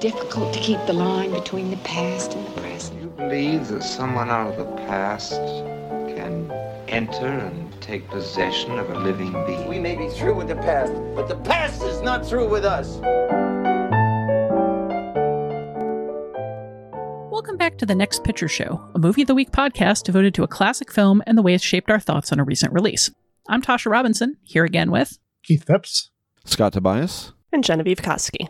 difficult to keep the line between the past and the present. You believe that someone out of the past can enter and take possession of a living being? We may be through with the past, but the past is not through with us. Welcome back to the Next Picture Show, a movie of the week podcast devoted to a classic film and the way it's shaped our thoughts on a recent release. I'm Tasha Robinson, here again with Keith Phipps, Scott Tobias, and Genevieve Koski.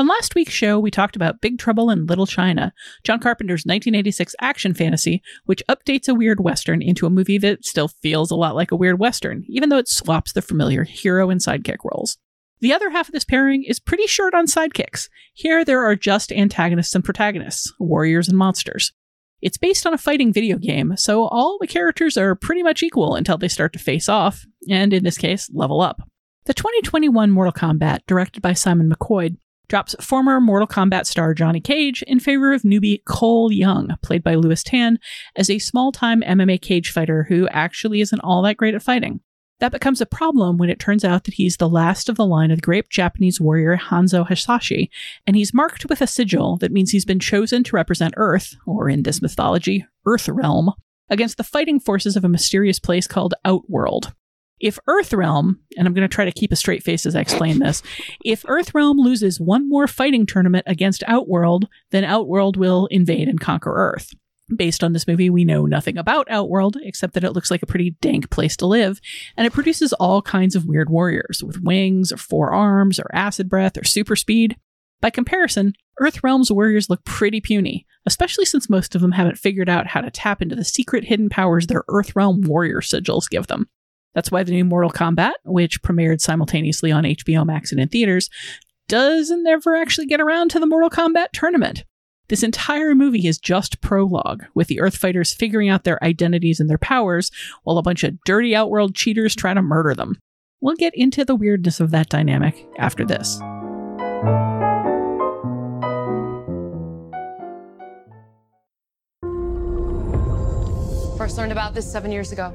On last week's show, we talked about Big Trouble in Little China, John Carpenter's 1986 action fantasy, which updates a weird Western into a movie that still feels a lot like a weird Western, even though it swaps the familiar hero and sidekick roles. The other half of this pairing is pretty short on sidekicks. Here, there are just antagonists and protagonists, warriors and monsters. It's based on a fighting video game, so all the characters are pretty much equal until they start to face off, and in this case, level up. The 2021 Mortal Kombat, directed by Simon McQuoid, drops former Mortal Kombat star Johnny Cage in favor of newbie Cole Young, played by Lewis Tan, as a small time MMA cage fighter who actually isn't all that great at fighting. That becomes a problem when it turns out that he's the last of the line of the great Japanese warrior Hanzo Hasashi, and he's marked with a sigil that means he's been chosen to represent Earth, or in this mythology, Earth Realm, against the fighting forces of a mysterious place called Outworld. If Earthrealm, and I'm going to try to keep a straight face as I explain this, if Earthrealm loses one more fighting tournament against Outworld, then Outworld will invade and conquer Earth. Based on this movie, we know nothing about Outworld, except that it looks like a pretty dank place to live, and it produces all kinds of weird warriors with wings, or four arms, or acid breath, or super speed. By comparison, Earthrealm's warriors look pretty puny, especially since most of them haven't figured out how to tap into the secret hidden powers their Earthrealm warrior sigils give them. That's why the new Mortal Kombat, which premiered simultaneously on HBO Max and in theaters, doesn't ever actually get around to the Mortal Kombat tournament. This entire movie is just prologue, with the Earth fighters figuring out their identities and their powers, while a bunch of dirty outworld cheaters try to murder them. We'll get into the weirdness of that dynamic after this. First learned about this seven years ago.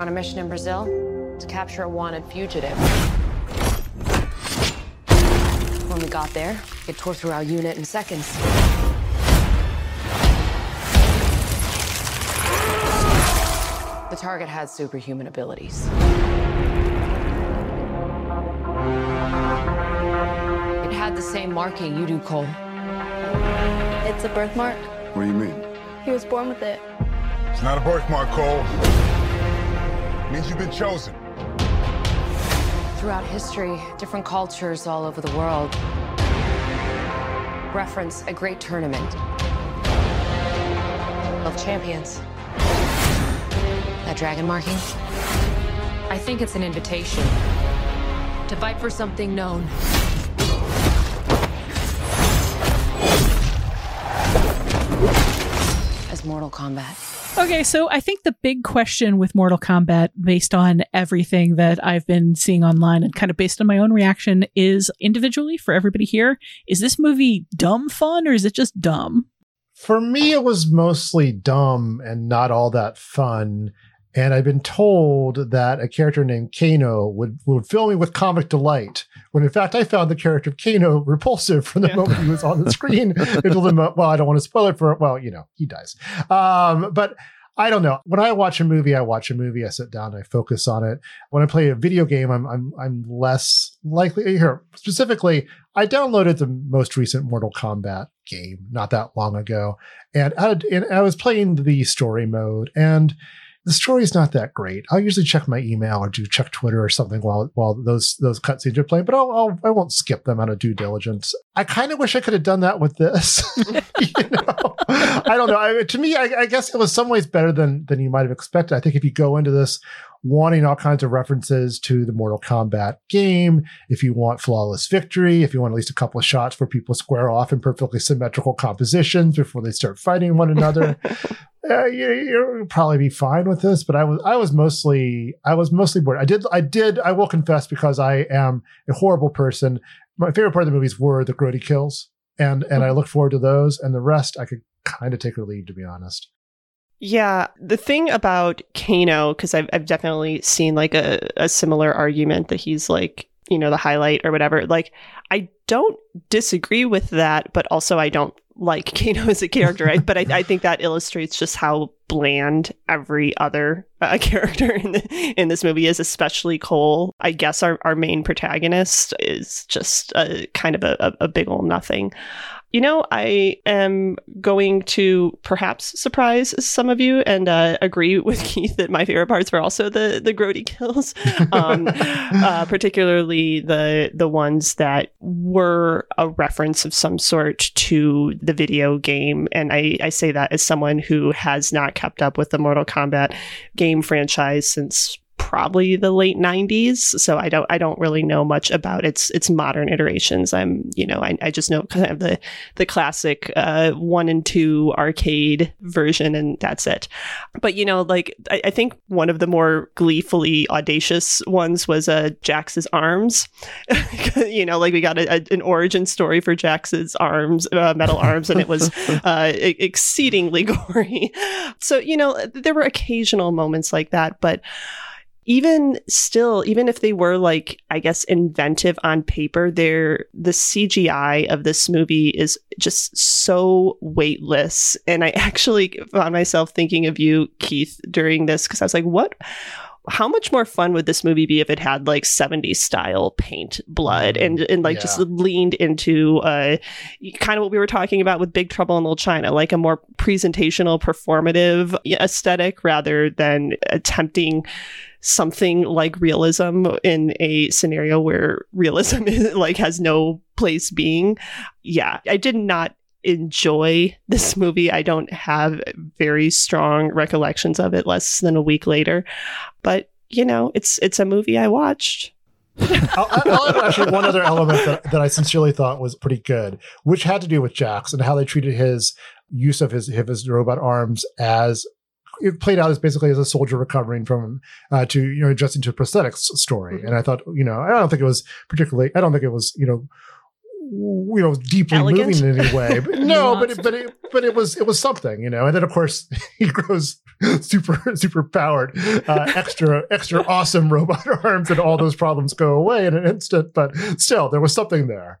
On a mission in Brazil to capture a wanted fugitive. When we got there, it tore through our unit in seconds. The target had superhuman abilities. It had the same marking you do, Cole. It's a birthmark. What do you mean? He was born with it. It's not a birthmark, Cole. Means you've been chosen. Throughout history, different cultures all over the world reference a great tournament of champions. That dragon marking? I think it's an invitation to fight for something known. As Mortal Kombat. Okay, so I think the big question with Mortal Kombat, based on everything that I've been seeing online and kind of based on my own reaction, is individually for everybody here, is this movie dumb fun or is it just dumb? For me, it was mostly dumb and not all that fun. And I've been told that a character named Kano would, would fill me with comic delight. When in fact, I found the character of Kano repulsive from the yeah. moment he was on the screen until the well, I don't want to spoil it for well, you know, he dies. Um, but I don't know. When I watch a movie, I watch a movie. I sit down, I focus on it. When I play a video game, I'm I'm I'm less likely. Here specifically, I downloaded the most recent Mortal Kombat game not that long ago, and I, and I was playing the story mode and the story's not that great. I'll usually check my email or do check Twitter or something while while those those cutscenes are playing, but I'll, I'll I won't skip them out of due diligence. I kind of wish I could have done that with this. you know, I don't know. I, to me, I, I guess it was some ways better than than you might have expected. I think if you go into this wanting all kinds of references to the Mortal Kombat game, if you want flawless victory, if you want at least a couple of shots where people square off in perfectly symmetrical compositions before they start fighting one another, uh, you, you'll probably be fine with this. But I was, I was mostly, I was mostly bored. I did, I did, I will confess because I am a horrible person. My favorite part of the movies were the grody kills, and and I look forward to those. And the rest, I could kind of take or leave, to be honest. Yeah, the thing about Kano, because I've, I've definitely seen like a, a similar argument that he's like you know, the highlight or whatever. Like, I don't disagree with that, but also I don't like Kano as a character. I, but I, I think that illustrates just how bland every other uh, character in the, in this movie is, especially Cole. I guess our, our main protagonist is just a, kind of a, a big old nothing. You know, I am going to perhaps surprise some of you and uh, agree with Keith that my favorite parts were also the the grody kills, um, uh, particularly the the ones that were a reference of some sort to the video game. And I, I say that as someone who has not kept up with the Mortal Kombat game franchise since probably the late 90s so i don't i don't really know much about its its modern iterations. I'm you know i, I just know kind of the the classic uh, one and two arcade version and that's it. But you know like i, I think one of the more gleefully audacious ones was uh jax's arms. You know like we got a, a, an origin story for jax's arms uh, metal arms and it was uh, exceedingly gory. So you know there were occasional moments like that but even still, even if they were like, I guess, inventive on paper, they're the CGI of this movie is just so weightless. And I actually found myself thinking of you, Keith, during this because I was like, what? How much more fun would this movie be if it had like 70s style paint blood and, and like Yeah. just leaned into uh, kind of what we were talking about with Big Trouble in Little China, like a more presentational, performative aesthetic rather than attempting something like realism in a scenario where realism is, like has no place being. Yeah, I did not enjoy this movie. I don't have very strong recollections of it less than a week later. But, you know, it's it's a movie I watched. I'll, I'll actually one other element that, that I sincerely thought was pretty good, which had to do with Jax and how they treated his use of his of his robot arms as it played out as basically as a soldier recovering from uh, to you know adjusting to a prosthetics story. And I thought you know I don't think it was particularly I don't think it was you know you know deeply Elegant? moving in any way but no but it, but it but it was it was something you know and then of course he grows super super powered uh, extra extra awesome robot arms and all those problems go away in an instant but still there was something there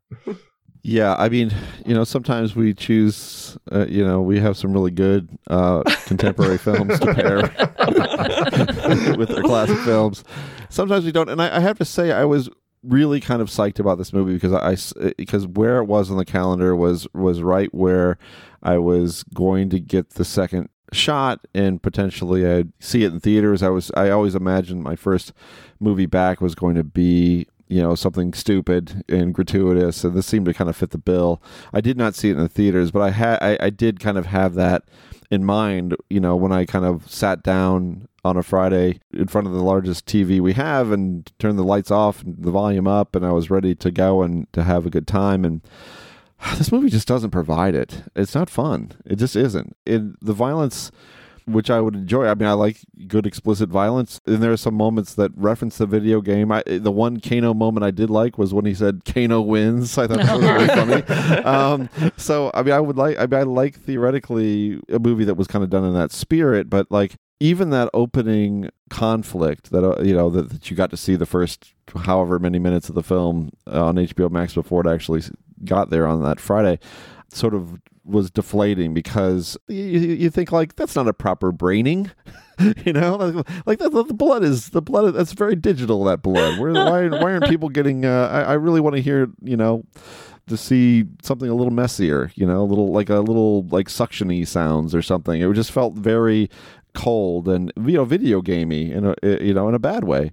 Yeah, I mean, you know, sometimes we choose, uh, you know, we have some really good uh, contemporary films to pair with their classic films. Sometimes we don't, and I, I have to say, I was really kind of psyched about this movie because I, because where it was on the calendar was was right where I was going to get the second shot and potentially I'd see it in theaters. I was I always imagined my first movie back was going to be you know something stupid and gratuitous and this seemed to kind of fit the bill. I did not see it in the theaters but i had I, I did kind of have that in mind you know when i kind of sat down on a friday in front of the largest tv we have and turned the lights off and the volume up and i was ready to go and to have a good time and this movie just doesn't provide it. It's not fun. It just isn't. It, the violence which I would enjoy. I mean, I like good explicit violence, and there are some moments that reference the video game. I, the one Kano moment I did like was when he said "Kano wins." I thought that was really funny. Um, so, I mean, I would like. I mean, I like theoretically a movie that was kind of done in that spirit, but like even that opening conflict that uh, you know that, that you got to see the first however many minutes of the film uh, on HBO Max before it actually got there on that Friday, sort of was deflating because you, you think like that's not a proper braining you know? Like, like the, blood is the blood that's very digital that blood. Where, why, why aren't people getting uh, I, I really want to hear you know to see something a little messier you know a little like a little like suctiony sounds or something. It just felt very cold and you know video gamey in a you know in a bad way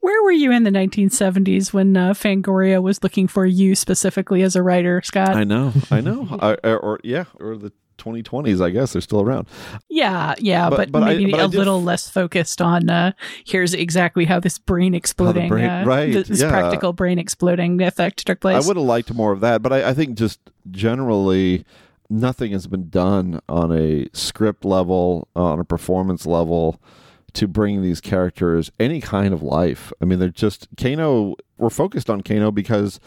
Where were you in the 1970s when uh, Fangoria was looking for you specifically as a writer, Scott? i know i know I, or, or yeah or the 2020s i guess they're still around yeah, yeah, But- but, but I- maybe but I a did little less focused on uh, here's exactly how this brain exploding, brain- uh, right, this yeah. practical brain exploding effect took place. I would have liked more of that, but I, I think just generally nothing has been done on a script level, on a performance level to bring these characters any kind of life. I mean, they're just Kano. We're focused on Kano because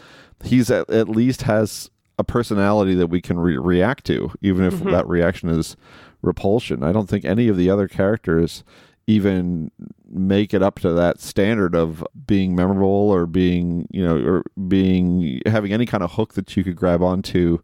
he's at, at least has a personality that we can re- react to, even if Mhm. that reaction is repulsion. I don't think any of the other characters even make it up to that standard of being memorable or being you know or being having any kind of hook that you could grab onto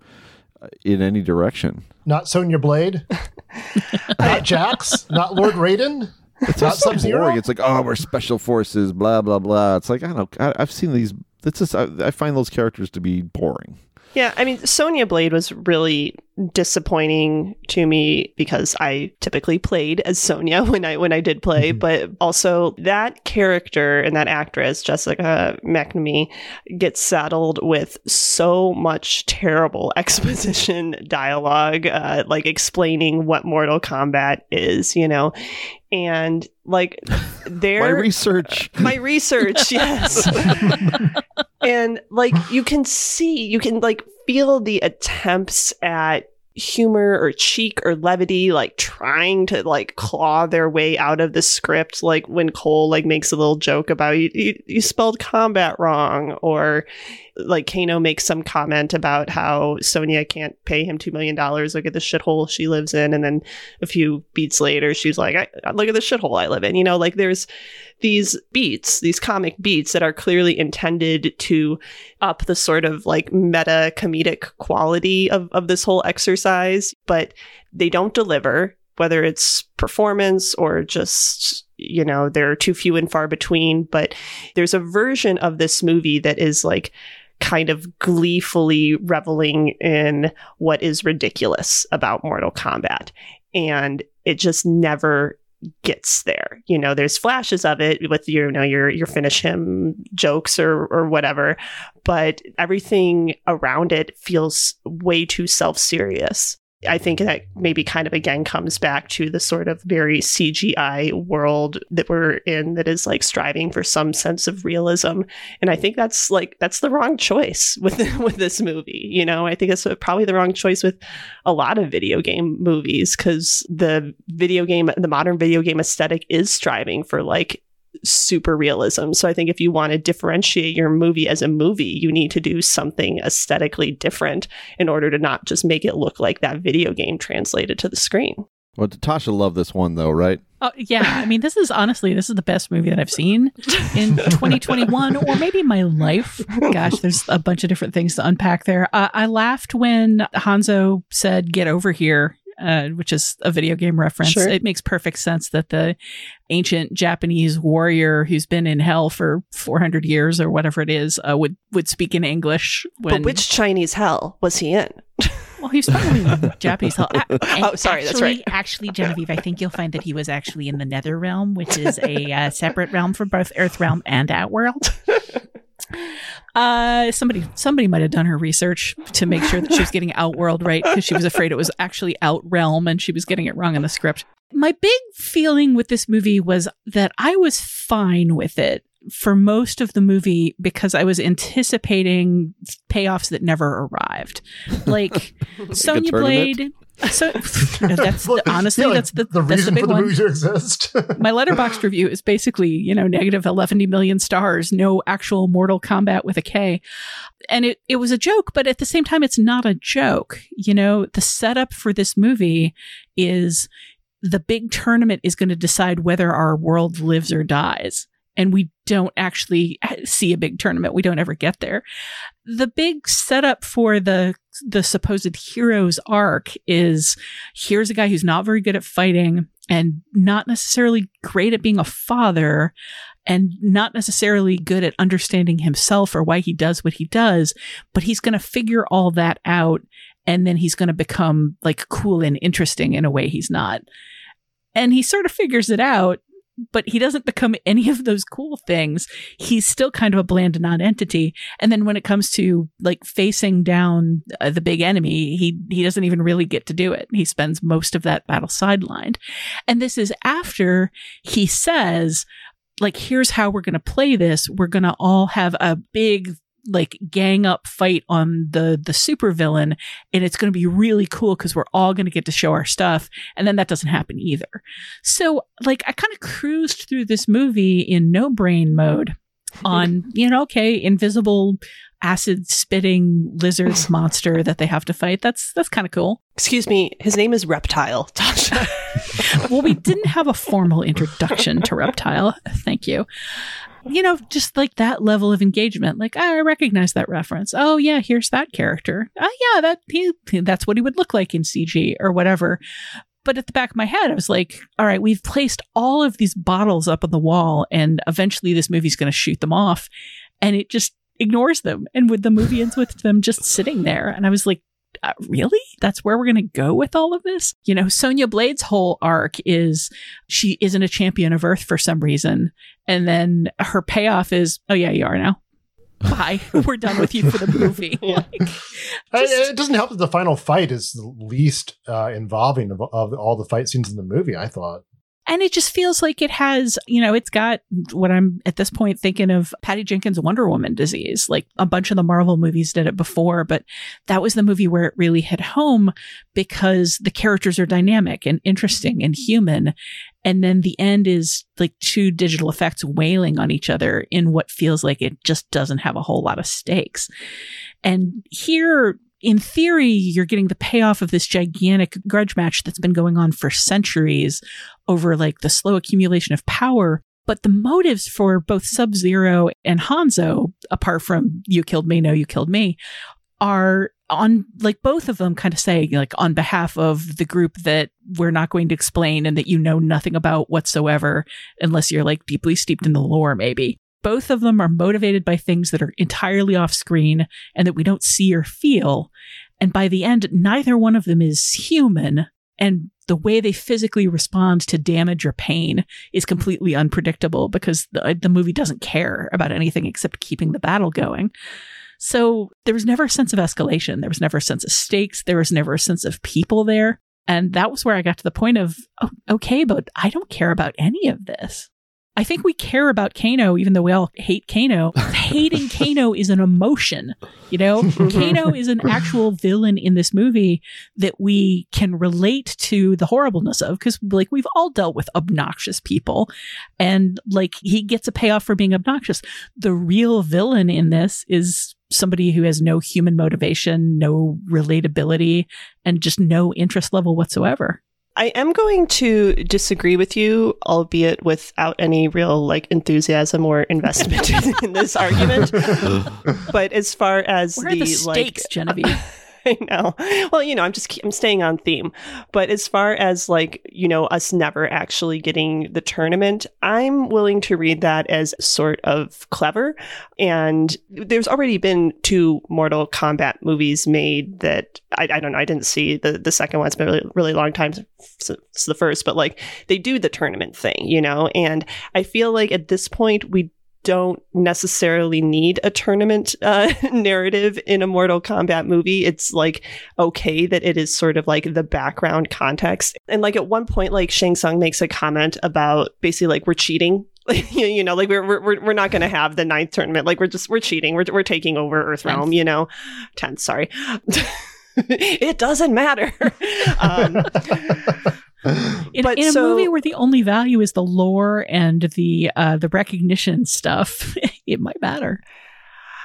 uh, in any direction Not Sonya Blade. not Jax. Not Lord Raiden. It's Not so boring. It's like oh we're special forces blah blah blah. It's like i don't I, i've seen these it's just I, I find those characters to be boring Yeah, I mean, Sonya Blade was really disappointing to me because I typically played as Sonya when I when I did play, but also that character and that actress Jessica McNamee gets saddled with so much terrible exposition dialogue, uh, like explaining what Mortal Kombat is, you know, and like their my research. my research yes and like you can see you can like feel the attempts at humor or cheek or levity like trying to like claw their way out of the script. Like when cole like makes a little joke about you you, you spelled combat wrong or like Kano makes some comment about how Sonya can't pay him two million dollars. Look at the shithole she lives in, and then a few beats later, she's like, "Look at the shithole I live in." You know, like there's these beats, these comic beats that are clearly intended to up the sort of like meta comedic quality of of this whole exercise, but they don't deliver. Whether it's performance or just you know they're too few and far between, but there's a version of this movie that is like kind of gleefully reveling in what is ridiculous about Mortal Kombat. And it just never gets there. You know, there's flashes of it with your, you know, your your finish him jokes or or whatever, but everything around it feels way too self-serious. I think that maybe kind of again comes back to the sort of very CGI world that we're in that is like striving for some sense of realism. And I think that's like that's the wrong choice with with this movie. You know, I think it's probably the wrong choice with a lot of video game movies because the video game, the modern video game aesthetic is striving for like super realism. So I think if you want to differentiate your movie as a movie, you need to do something aesthetically different in order to not just make it look like that video game translated to the screen. well tasha loved this one though right Oh yeah, I mean, this is honestly this is the best movie that I've seen in 2021, or maybe my life. Gosh, there's a bunch of different things to unpack there. Uh, I laughed when Hanzo said, "Get over here." Uh, which is a video game reference. Sure. It makes perfect sense that the ancient Japanese warrior who's been in hell for 400 years or whatever it is uh, would would speak in English. When, But which Chinese hell was he in? Well, he's probably in Japanese hell. Oh, sorry, that's right. Actually, Genevieve, I think you'll find that he was actually in the Nether Realm, which is a uh, separate realm from both Earth Realm and Outworld. Uh, somebody somebody might have done her research to make sure that she was getting Outworld right because she was afraid it was actually Outrealm and she was getting it wrong in the script. My big feeling with this movie was that I was fine with it for most of the movie because I was anticipating payoffs that never arrived. Like Sonya? Blade. So that's Well, honestly yeah, like, that's the the that's the reason big for the one. movie to exist. my Letterboxd review is basically you know negative 11 million stars no actual mortal kombat with a k. And it, it was a joke but at the same time it's not a joke. You know the setup for this movie is the big tournament is going to decide whether our world lives or dies and we don't actually see a big tournament we don't ever get there the big setup for the the supposed hero's arc is here's a guy who's not very good at fighting and not necessarily great at being a father and not necessarily good at understanding himself or why he does what he does, but he's going to figure all that out and then he's going to become like cool and interesting in a way he's not. And he sort of figures it out, but he doesn't become any of those cool things. He's still kind of a bland non-entity. And then when it comes to like facing down uh, the big enemy, he he doesn't even really get to do it. He spends most of that battle sidelined. And this is after he says like here's how we're going to play this. We're going to all have a big like gang up fight on the the supervillain and it's going to be really cool cuz we're all going to get to show our stuff and then that doesn't happen either. So like I kind of cruised through this movie in no brain mode on, you know, okay, invisible acid spitting lizard monster that they have to fight. That's that's kind of cool. Excuse me, his name is Reptile, Tasha. well, we didn't have a formal introduction to Reptile. Thank you. You know, just like that level of engagement. Like, oh, I recognize that reference. Oh yeah, here's that character. Oh yeah, that he that's what he would look like in CG or whatever. But at the back of my head, I was like, all right, we've placed all of these bottles up on the wall, and eventually this movie's going to shoot them off. And it just ignores them. And with the movie ends with them just sitting there. And I was like, uh, really? That's where we're going to go with all of this? You know, Sonya Blade's whole arc is she isn't a champion of Earth for some reason. And then her payoff is, oh, yeah, you are now. Bye. we're done with you for the movie. Yeah. Like, just, it doesn't help that the final fight is the least uh, involving of, of all the fight scenes in the movie, I thought. And it just feels like it has, you know, it's got what I'm at this point thinking of Patty Jenkins' Wonder Woman disease. Like a bunch of the Marvel movies did it before, but that was the movie where it really hit home because the characters are dynamic and interesting and human. And then the end is like two digital effects wailing on each other in what feels like it just doesn't have a whole lot of stakes. And here, in theory, you're getting the payoff of this gigantic grudge match that's been going on for centuries over like the slow accumulation of power. But the motives for both Sub Zero and Hanzo, apart from you killed me, no, you killed me, are on like both of them kind of saying like on behalf of the group that we're not going to explain and that you know nothing about whatsoever unless you're like deeply steeped in the lore maybe both of them are motivated by things that are entirely off screen and that we don't see or feel and by the end neither one of them is human and the way they physically respond to damage or pain is completely unpredictable because the, the movie doesn't care about anything except keeping the battle going so there was never a sense of escalation. There was never a sense of stakes. There was never a sense of people there. And that was where I got to the point of, oh, okay, but I don't care about any of this. I think we care about Kano, even though we all hate Kano. Hating Kano is an emotion, you know? Mm-hmm. Kano is an actual villain in this movie that we can relate to the horribleness of because, like, we've all dealt with obnoxious people and, like, he gets a payoff for being obnoxious. The real villain in this is somebody who has no human motivation, no relatability, and just no interest level whatsoever. I am going to disagree with you, albeit without any real like enthusiasm or investment in this argument. but as far as Where the, the stakes, like, Genevieve? I know. Well, you know, I'm just I'm staying on theme. But as far as like, you know, us never actually getting the tournament, I'm willing to read that as sort of clever. And there's already been two Mortal Kombat movies made that I, I don't know, I didn't see the the second one. It's been a really, really long time since the first, but like they do the tournament thing, you know, and I feel like at this point we don't necessarily need a tournament uh, narrative in a Mortal Kombat movie. It's like okay that it is sort of like the background context. And like at one point, like Shang Tsung makes a comment about basically like we're cheating. you know, like we're we're we're not going to have the ninth tournament. Like we're just we're cheating. We're we're taking over Earthrealm. You know, tenth. Sorry. it doesn't matter. um, in, But in a so- movie where the only value is the lore and the uh, the recognition stuff, it might matter.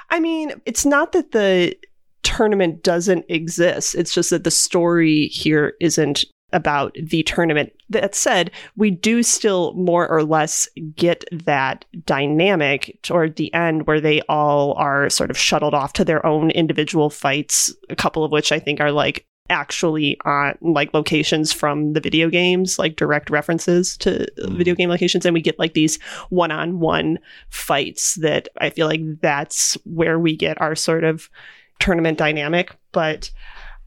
I mean, it's not that the tournament doesn't exist. It's just that the story here isn't about the tournament. That said, we do still more or less get that dynamic toward the end where they all are sort of shuttled off to their own individual fights, a couple of which I think are like actually on like locations from the video games, like direct references to video game locations. And we get like these one on one fights that I feel like that's where we get our sort of tournament dynamic. But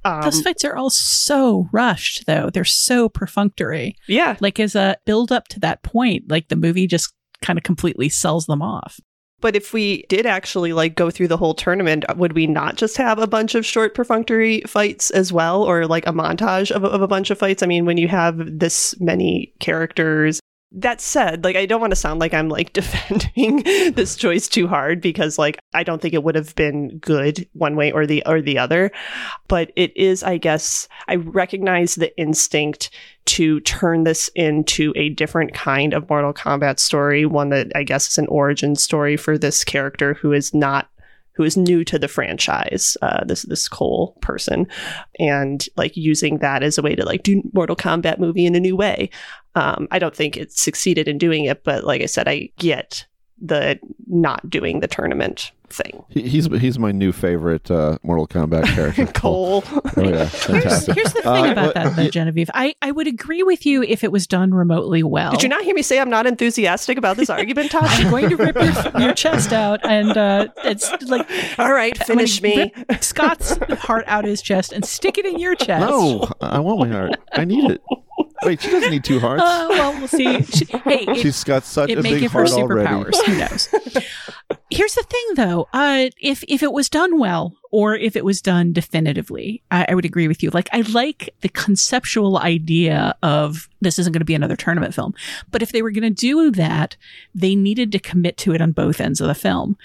um, Those fights are all so rushed, though. They're so perfunctory. yeah, Like as a build up to that point, like the movie just kind of completely sells them off. But if we did actually like go through the whole tournament, would we not just have a bunch of short perfunctory fights as well, or like a montage of, of a bunch of fights? I mean, when you have this many characters. That said, like I don't want to sound like I'm like defending this choice too hard because like I don't think it would have been good one way or the or the other, but it is I guess I recognize the instinct to turn this into a different kind of Mortal Kombat story, one that I guess is an origin story for this character who is not who is new to the franchise, uh, this this Cole person, and like using that as a way to like do Mortal Kombat movie in a new way. Um, I don't think it succeeded in doing it, but like I said, I get the not doing the tournament thing. He, he's he's my new favorite uh, Mortal Kombat character. Cole. Oh yeah, fantastic. Here's the thing Uh, about but- that, though, Genevieve. I, I would agree with you if it was done remotely well. Did you not hear me say I'm not enthusiastic about this argument, Tosh? I'm going to rip your, your chest out, and uh, it's like All right, finish me. rip Scott's heart out of his chest and stick it in your chest. No, I want my heart. I need it. Wait, she doesn't need two hearts. Uh, well, we'll see. She, hey, it, She's got such it a may big give her heart already. superpowers. Who knows? Here's the thing, though. Uh, if if it was done well, or if it was done definitively, I, I would agree with you. Like, I like the conceptual idea of this isn't going to be another tournament film, but if they were going to do that, they needed to commit to it on both ends of the film.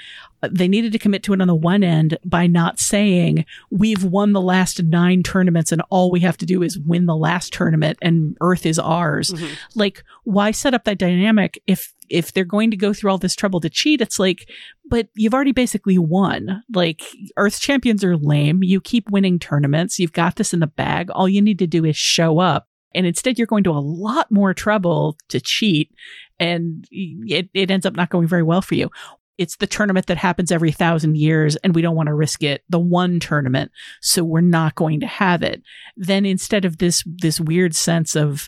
Uh, They needed to commit to it on the one end by not saying we've won the last nine tournaments and all we have to do is win the last tournament and Earth is ours like why set up that dynamic if if they're going to go through all this trouble to cheat it's like but you've already basically won. Like earth's champions are lame. You keep winning tournaments. You've got this in the bag. All you need to do is show up. And instead you're going to a lot more trouble to cheat and it, it ends up not going very well for you. It's the tournament that happens every thousand years and we don't want to risk it. The one tournament. So we're not going to have it. Then instead of this this weird sense of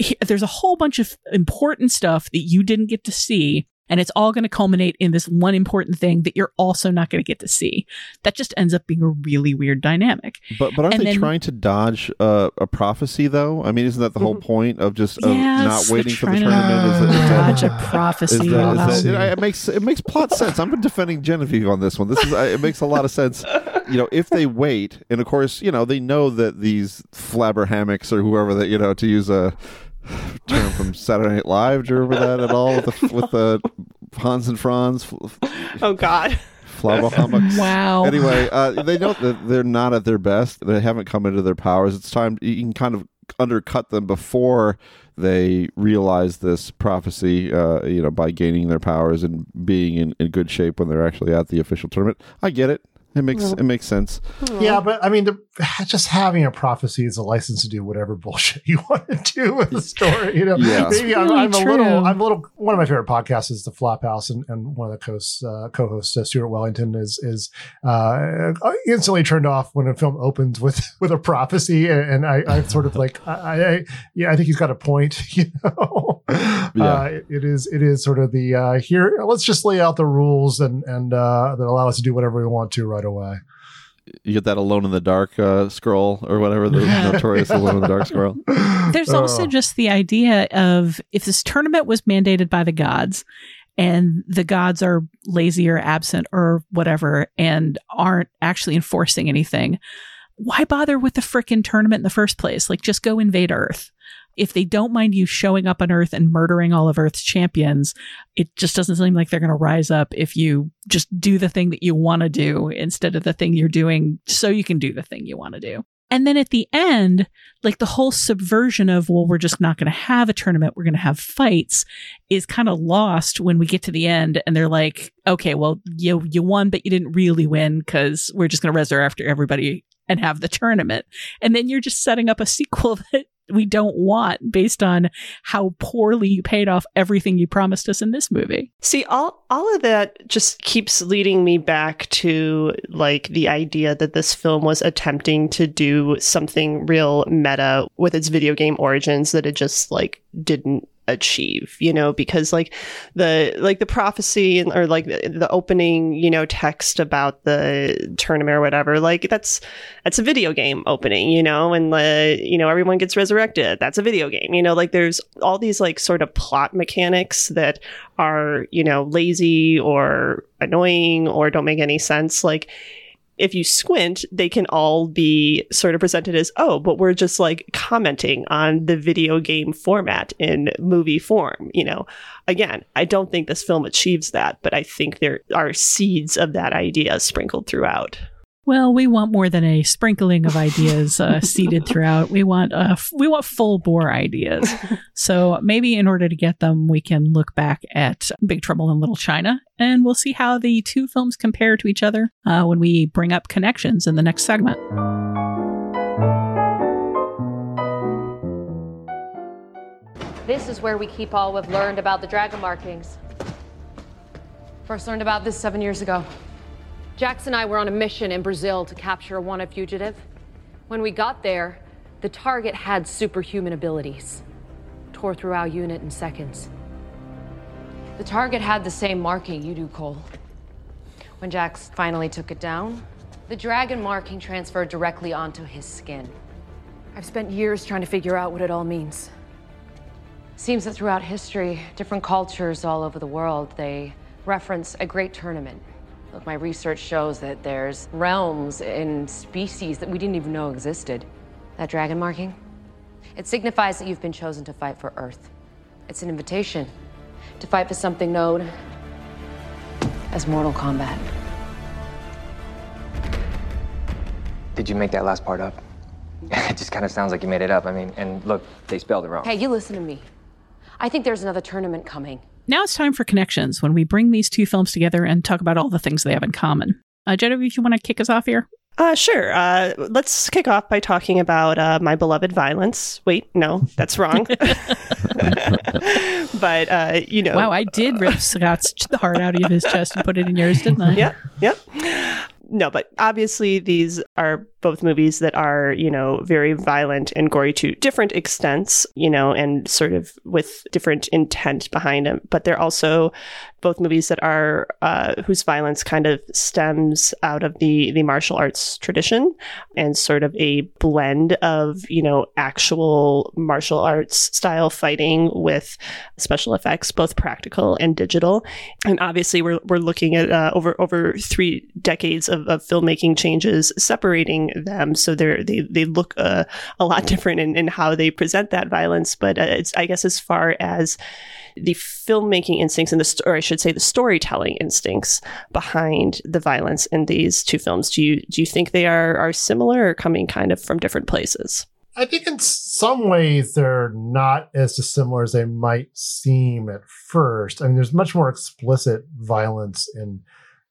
he- there's a whole bunch of important stuff that you didn't get to see and it's all going to culminate in this one important thing that you're also not going to get to see that just ends up being a really weird dynamic But but aren't And they then- trying to dodge uh, a prophecy though? I mean, isn't that the whole point of just of Yes, not waiting for the trying to tournament? Is dodge that, a prophecy is that, is that- it, it makes it makes plot sense. I'm defending Genevieve on this one. This is it makes a lot of sense. You know, if they wait, and of course, you know, they know that these flabber hammocks or whoever that you know to use a term from Saturday Night Live. Do you remember that at all with the with the Hans and Franz? Oh God. Flabber hammocks. wow Anyway, uh, they know that they're not at their best. They haven't come into their powers. It's time you can kind of undercut them before they realize this prophecy. Uh, you know, by gaining their powers and being in, in good shape when they're actually at the official tournament. I get it. It makes it makes sense. Yeah, but I mean, the, just having a prophecy is a license to do whatever bullshit you want to do with the story. You know, Yeah. It's maybe I'm, really I'm a little. I'm a little. One of my favorite podcasts is the Flophouse, and, and one of the co-hosts, uh, co-hosts uh, Stuart Wellington, is is uh, instantly turned off when a film opens with with a prophecy, and, and I, I'm sort of like, I, I, yeah, I think he's got a point. You know, Yeah. uh, it- it is it is sort of the uh, here. Let's just lay out the rules and and uh, that allow us to do whatever we want to right away. You get that alone in the dark uh, scroll or whatever the notorious alone in the dark scroll. There's also Uh, just the idea of if this tournament was mandated by the gods and the gods are lazy or absent or whatever and aren't actually enforcing anything, why bother with the frickin' tournament in the first place? Like, just go invade Earth. If they don't mind you showing up on Earth and murdering all of Earth's champions, it just doesn't seem like they're going to rise up if you just do the thing that you want to do instead of the thing you're doing so you can do the thing you want to do. And then at the end, like the whole subversion of, well, we're just not going to have a tournament, we're going to have fights is kind of lost when we get to the end and they're like, okay, well, you, you won, but you didn't really win because we're just going to resurrect everybody and have the tournament. And then you're just setting up a sequel that we don't want based on how poorly you paid off everything you promised us in this movie. See, all all of that just keeps leading me back to like the idea that this film was attempting to do something real meta with its video game origins that it just like didn't achieve you know because like the like the prophecy or like the, the opening you know text about the tournament or whatever like that's that's a video game opening you know and the you know everyone gets resurrected. That's a video game you know like there's all these like sort of plot mechanics that are you know lazy or annoying or don't make any sense like if you squint, they can all be sort of presented as, oh, but we're just like commenting on the video game format in movie form. You know, again, I don't think this film achieves that, but I think there are seeds of that idea sprinkled throughout. Well, we want more than a sprinkling of ideas uh, seeded throughout. We want uh, f- we want full bore ideas. so maybe in order to get them, we can look back at Big Trouble in Little China, and we'll see how the two films compare to each other uh, when we bring up connections in the next segment. This is where we keep all we've learned about the dragon markings. First learned about this seven years ago. Jax and I were on a mission in Brazil to capture a wanted fugitive. When we got there, the target had superhuman abilities. Tore through our unit in seconds. The target had the same marking you do, Cole. When Jax finally took it down, the dragon marking transferred directly onto his skin. I've spent years trying to figure out what it all means. Seems that throughout history, different cultures all over the world, they reference a great tournament. Look, my research shows that there's realms and species that we didn't even know existed. That dragon marking? It signifies that you've been chosen to fight for Earth. It's an invitation to fight for something known as Mortal Kombat. Did you make that last part up? it just kind of sounds like you made it up. I mean, and look, they spelled it wrong. Hey, you listen to me. I think there's another tournament coming. Now it's time for connections when we bring these two films together and talk about all the things they have in common. Uh, Genevieve, you want to kick us off here? Uh, sure. Uh, let's kick off by talking about uh, My Beloved Violence. Wait, no, that's wrong. but, uh, you know. Wow, I did rip Scott's heart out of his chest and put it in yours, didn't I? Yep, yep. No, but obviously these are both movies that are, you know, very violent and gory to different extents, you know, and sort of with different intent behind them. But they're also both movies that are uh, whose violence kind of stems out of the the martial arts tradition and sort of a blend of you know actual martial arts style fighting with special effects, both practical and digital. And obviously, we're we're looking at uh, over over three decades of, of filmmaking changes separating them, so they they they look uh, a lot different in, in how they present that violence. But uh, it's I guess as far as the filmmaking instincts and the, or I should say, the storytelling instincts behind the violence in these two films. Do you do you think they are are similar or coming kind of from different places? I think in some ways they're not as dissimilar as they might seem at first. I mean, there's much more explicit violence in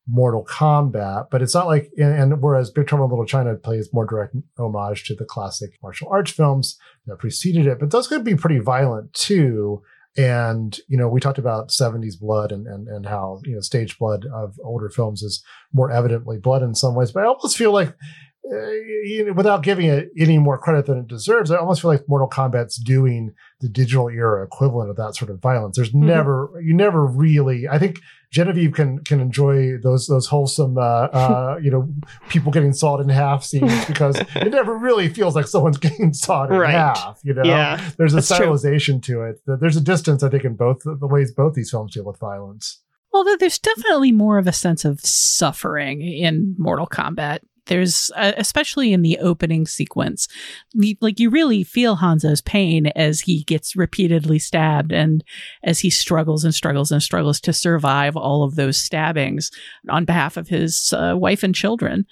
Mortal Kombat, but it's not like, and, and whereas Big Trouble in Little China plays more direct homage to the classic martial arts films that preceded it, but those could be pretty violent too and you know we talked about 70s blood and, and and how you know stage blood of older films is more evidently blood in some ways but i almost feel like uh, you know, without giving it any more credit than it deserves i almost feel like mortal kombat's doing the digital era equivalent of that sort of violence there's mm-hmm. never you never really i think Genevieve can can enjoy those those wholesome, uh, uh, you know, people getting sawed in half scenes because it never really feels like someone's getting sawed in right. half. You know, yeah, there's a stylization true. to it. There's a distance, I think, in both the ways both these films deal with violence. Although there's definitely more of a sense of suffering in Mortal Kombat there's uh, especially in the opening sequence like you really feel hanzo's pain as he gets repeatedly stabbed and as he struggles and struggles and struggles to survive all of those stabbings on behalf of his uh, wife and children.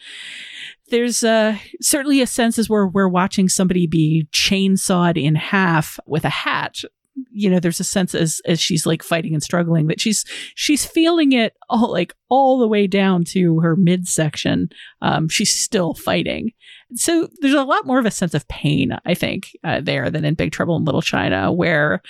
There's uh, certainly a sense as we're watching somebody be chainsawed in half with a hat you know there's a sense as as she's like fighting and struggling that she's she's feeling it all like all the way down to her midsection. Um she's still fighting. So there's a lot more of a sense of pain i think uh, there than in big trouble in little china where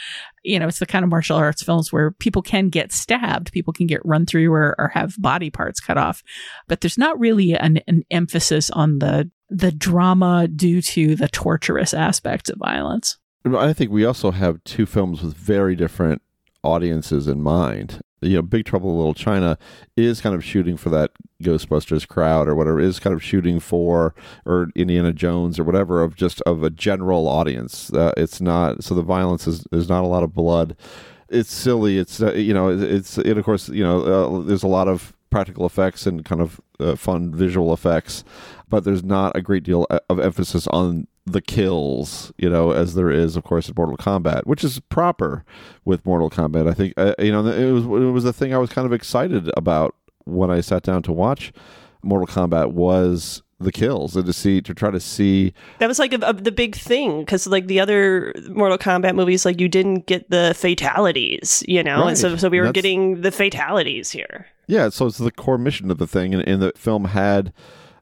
you know it's the kind of martial arts films where people can get stabbed. People can get run through or, or have body parts cut off. But there's not really an, an emphasis on the the drama due to the torturous aspects of violence I think we also have two films with very different audiences in mind. You know, Big Trouble in Little China is kind of shooting for that Ghostbusters crowd or whatever, is kind of shooting for or Indiana Jones or whatever of just of a general audience. Uh, it's not so the violence is there's not a lot of blood. It's silly. It's uh, you know it's it of course you know uh, there's a lot of practical effects and kind of uh, fun visual effects, but there's not a great deal of emphasis on the kills, you know, as there is, of course, in Mortal Kombat, which is proper with Mortal Kombat. I think, uh, you know, it was it was the thing I was kind of excited about when I sat down to watch Mortal Kombat was the kills and to see to try to see That was like a, a- the big thing because like the other Mortal Kombat movies, like you didn't get the fatalities, you know, and so so we were That's- getting the fatalities here. Yeah, so it's the core mission of the thing, and, and the film had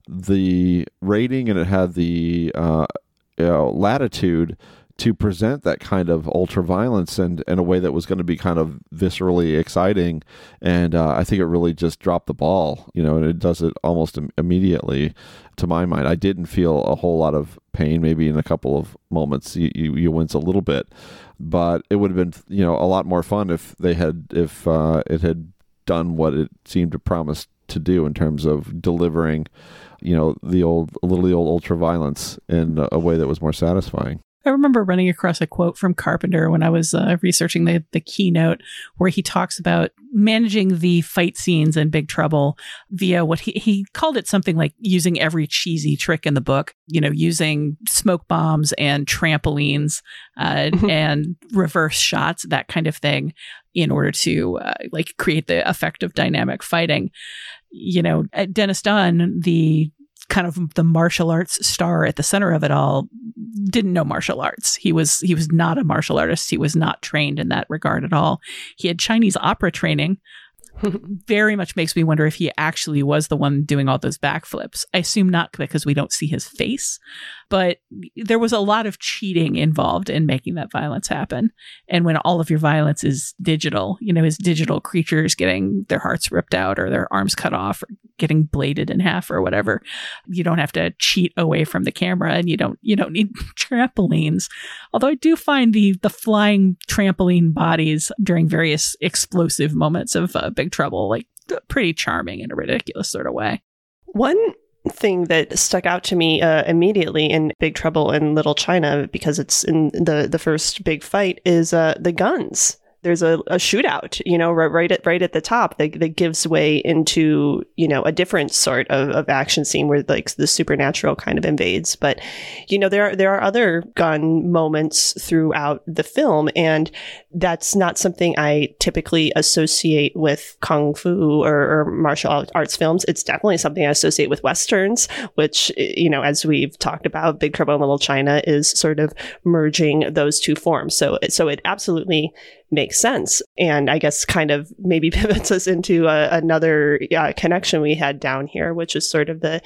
the rating and it had the uh, you know, latitude to present that kind of ultra violence and in a way that was going to be kind of viscerally exciting. And uh, I think it really just dropped the ball, you know, and it does it almost im- immediately. To my mind, I didn't feel a whole lot of pain. Maybe in a couple of moments, you, you, you wince a little bit, but it would have been, you know, a lot more fun if they had, if uh, it had done what it seemed to promise to do in terms of delivering, you know, the old, a little the old ultra violence in a way that was more satisfying. I remember running across a quote from Carpenter when I was uh, researching the, the keynote where he talks about managing the fight scenes in Big Trouble via what he, he called it something like using every cheesy trick in the book, you know, using smoke bombs and trampolines uh, and reverse shots, that kind of thing, in order to uh, like create the effect of dynamic fighting. You know, uh, Dennis Dun, the kind of the martial arts star at the center of it all didn't know martial arts. He was he was not a martial artist. He was not trained in that regard at all. He had chinese opera training. Very much makes me wonder if he actually was the one doing all those backflips. I assume not because we don't see his face but there was a lot of cheating involved in making that violence happen. And when all of your violence is digital you know is digital creatures getting their hearts ripped out or their arms cut off or getting bladed in half or whatever you don't have to cheat away from the camera and you don't you don't need trampolines. Although i do find the the flying trampoline bodies during various explosive moments of uh, big trouble like pretty charming in a ridiculous sort of way. One thing that stuck out to me uh, immediately in Big Trouble in Little China, because it's in the the first big fight, is uh, the guns. There's a, a shootout, you know, right, right at right at the top that, that gives way into you know a different sort of, of action scene where like the supernatural kind of invades. But you know there are there are other gun moments throughout the film, and that's not something I typically associate with kung fu or, or martial arts films. It's definitely something I associate with westerns, which you know, as we've talked about, Big Trouble in Little China is sort of merging those two forms. So, so it absolutely makes sense, and I guess kind of maybe pivots us into uh, another uh, connection we had down here, which is sort of the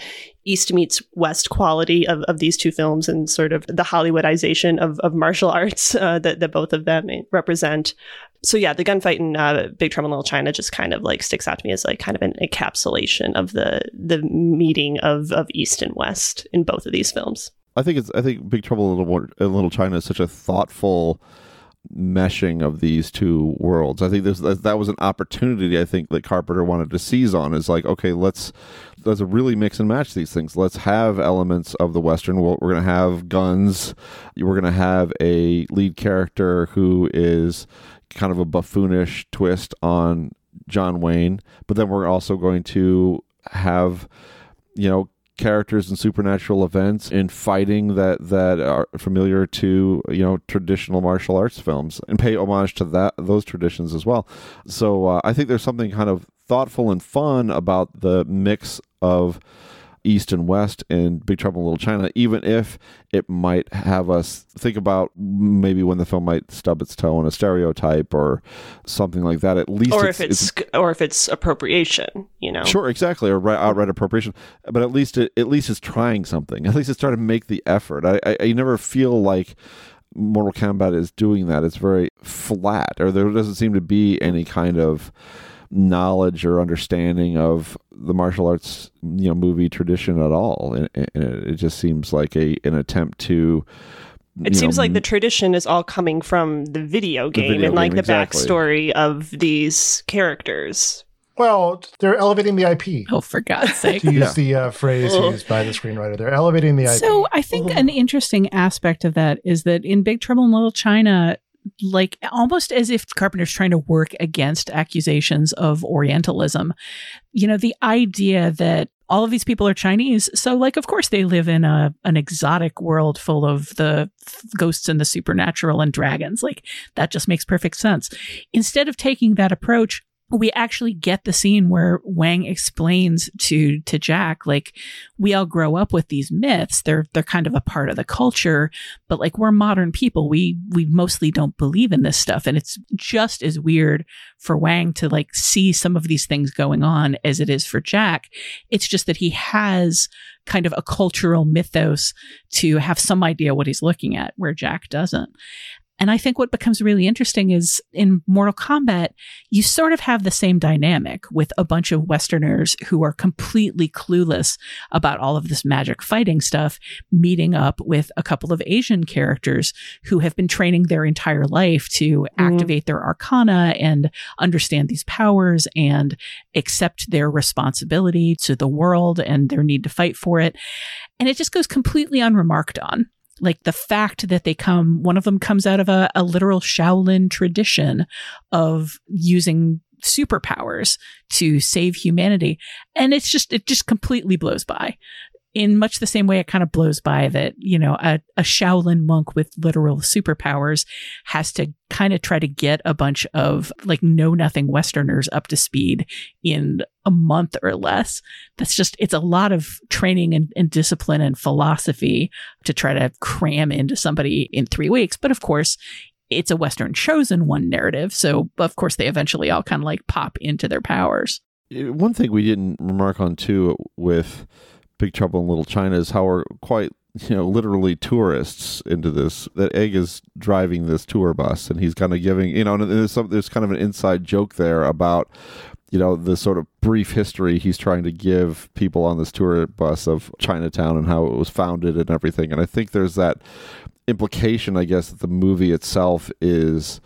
East meets West quality of, of these two films and sort of the Hollywoodization of, of martial arts uh, that, that both of them represent. So yeah, the gunfight in uh, Big Trouble in Little China just kind of like sticks out to me as like kind of an encapsulation of the the meeting of of East and West in both of these films. I think it's I think Big Trouble in Little, in Little China is such a thoughtful meshing of these two worlds. I think that was an opportunity I think that Carpenter wanted to seize on is like okay, let's let's really mix and match these things. Let's have elements of the western. world. We're going to have guns. We're going to have a lead character who is kind of a buffoonish twist on John Wayne, but then we're also going to have you know characters and supernatural events in fighting that that are familiar to you know traditional martial arts films and pay homage to that those traditions as well. So uh, i think there's something kind of thoughtful and fun about the mix of east and west in big trouble in little china even if it might have us think about maybe when the film might stub its toe on a stereotype or something like that at least or if it's, or if it's appropriation you know Sure, exactly, or right, outright appropriation. But at least it, at least it's trying something. At least it's trying to make the effort. I, I, I never feel like Mortal Kombat is doing that. It's very flat, or there doesn't seem to be any kind of knowledge or understanding of the martial arts you know movie tradition at all. And, and it, it just seems like a an attempt to. It seems know, like the tradition is all coming from the video game video and like game, the exactly. backstory of these characters. Well, they're elevating the IP. Oh, for God's sake. To use Yeah. the uh, phrase used by the screenwriter, they're elevating the IP. So I think an interesting aspect of that is that in Big Trouble in Little China, like almost as if Carpenter's trying to work against accusations of Orientalism, you know, the idea that all of these people are Chinese, so like of course they live in a an exotic world full of the ghosts and the supernatural and dragons. Like that just makes perfect sense. Instead of taking that approach, we actually get the scene where Wang explains to to Jack like we all grow up with these myths. They're they're kind of a part of the culture but like we're modern people. We we mostly don't believe in this stuff. And it's just as weird for Wang to like see some of these things going on as it is for Jack. It's just that he has kind of a cultural mythos to have some idea what he's looking at where Jack doesn't and I think what becomes really interesting is in Mortal Kombat, you sort of have the same dynamic with a bunch of Westerners who are completely clueless about all of this magic fighting stuff, meeting up with a couple of Asian characters who have been training their entire life to mm-hmm. activate their arcana and understand these powers and accept their responsibility to the world and their need to fight for it. And it just goes completely unremarked on like the fact that they come, one of them comes out of a, a literal Shaolin tradition of using superpowers to save humanity. And it's just, it just completely blows by in much the same way it kind of blows by that, you know, a, a Shaolin monk with literal superpowers has to kind of try to get a bunch of like know nothing Westerners up to speed in a month or less. That's just, it's a lot of training and, and discipline and philosophy to try to cram into somebody in three weeks. But of course, it's a Western chosen one narrative. So, of course, they eventually all kind of like pop into their powers. One thing we didn't remark on too with Big Trouble in Little China is how we're quite you know literally tourists into this that Egg is driving this tour bus and he's kind of giving you know and there's some there's kind of an inside joke there about you know the sort of brief history he's trying to give people on this tour bus of Chinatown and how it was founded and everything. And I think there's that implication I guess that the movie itself is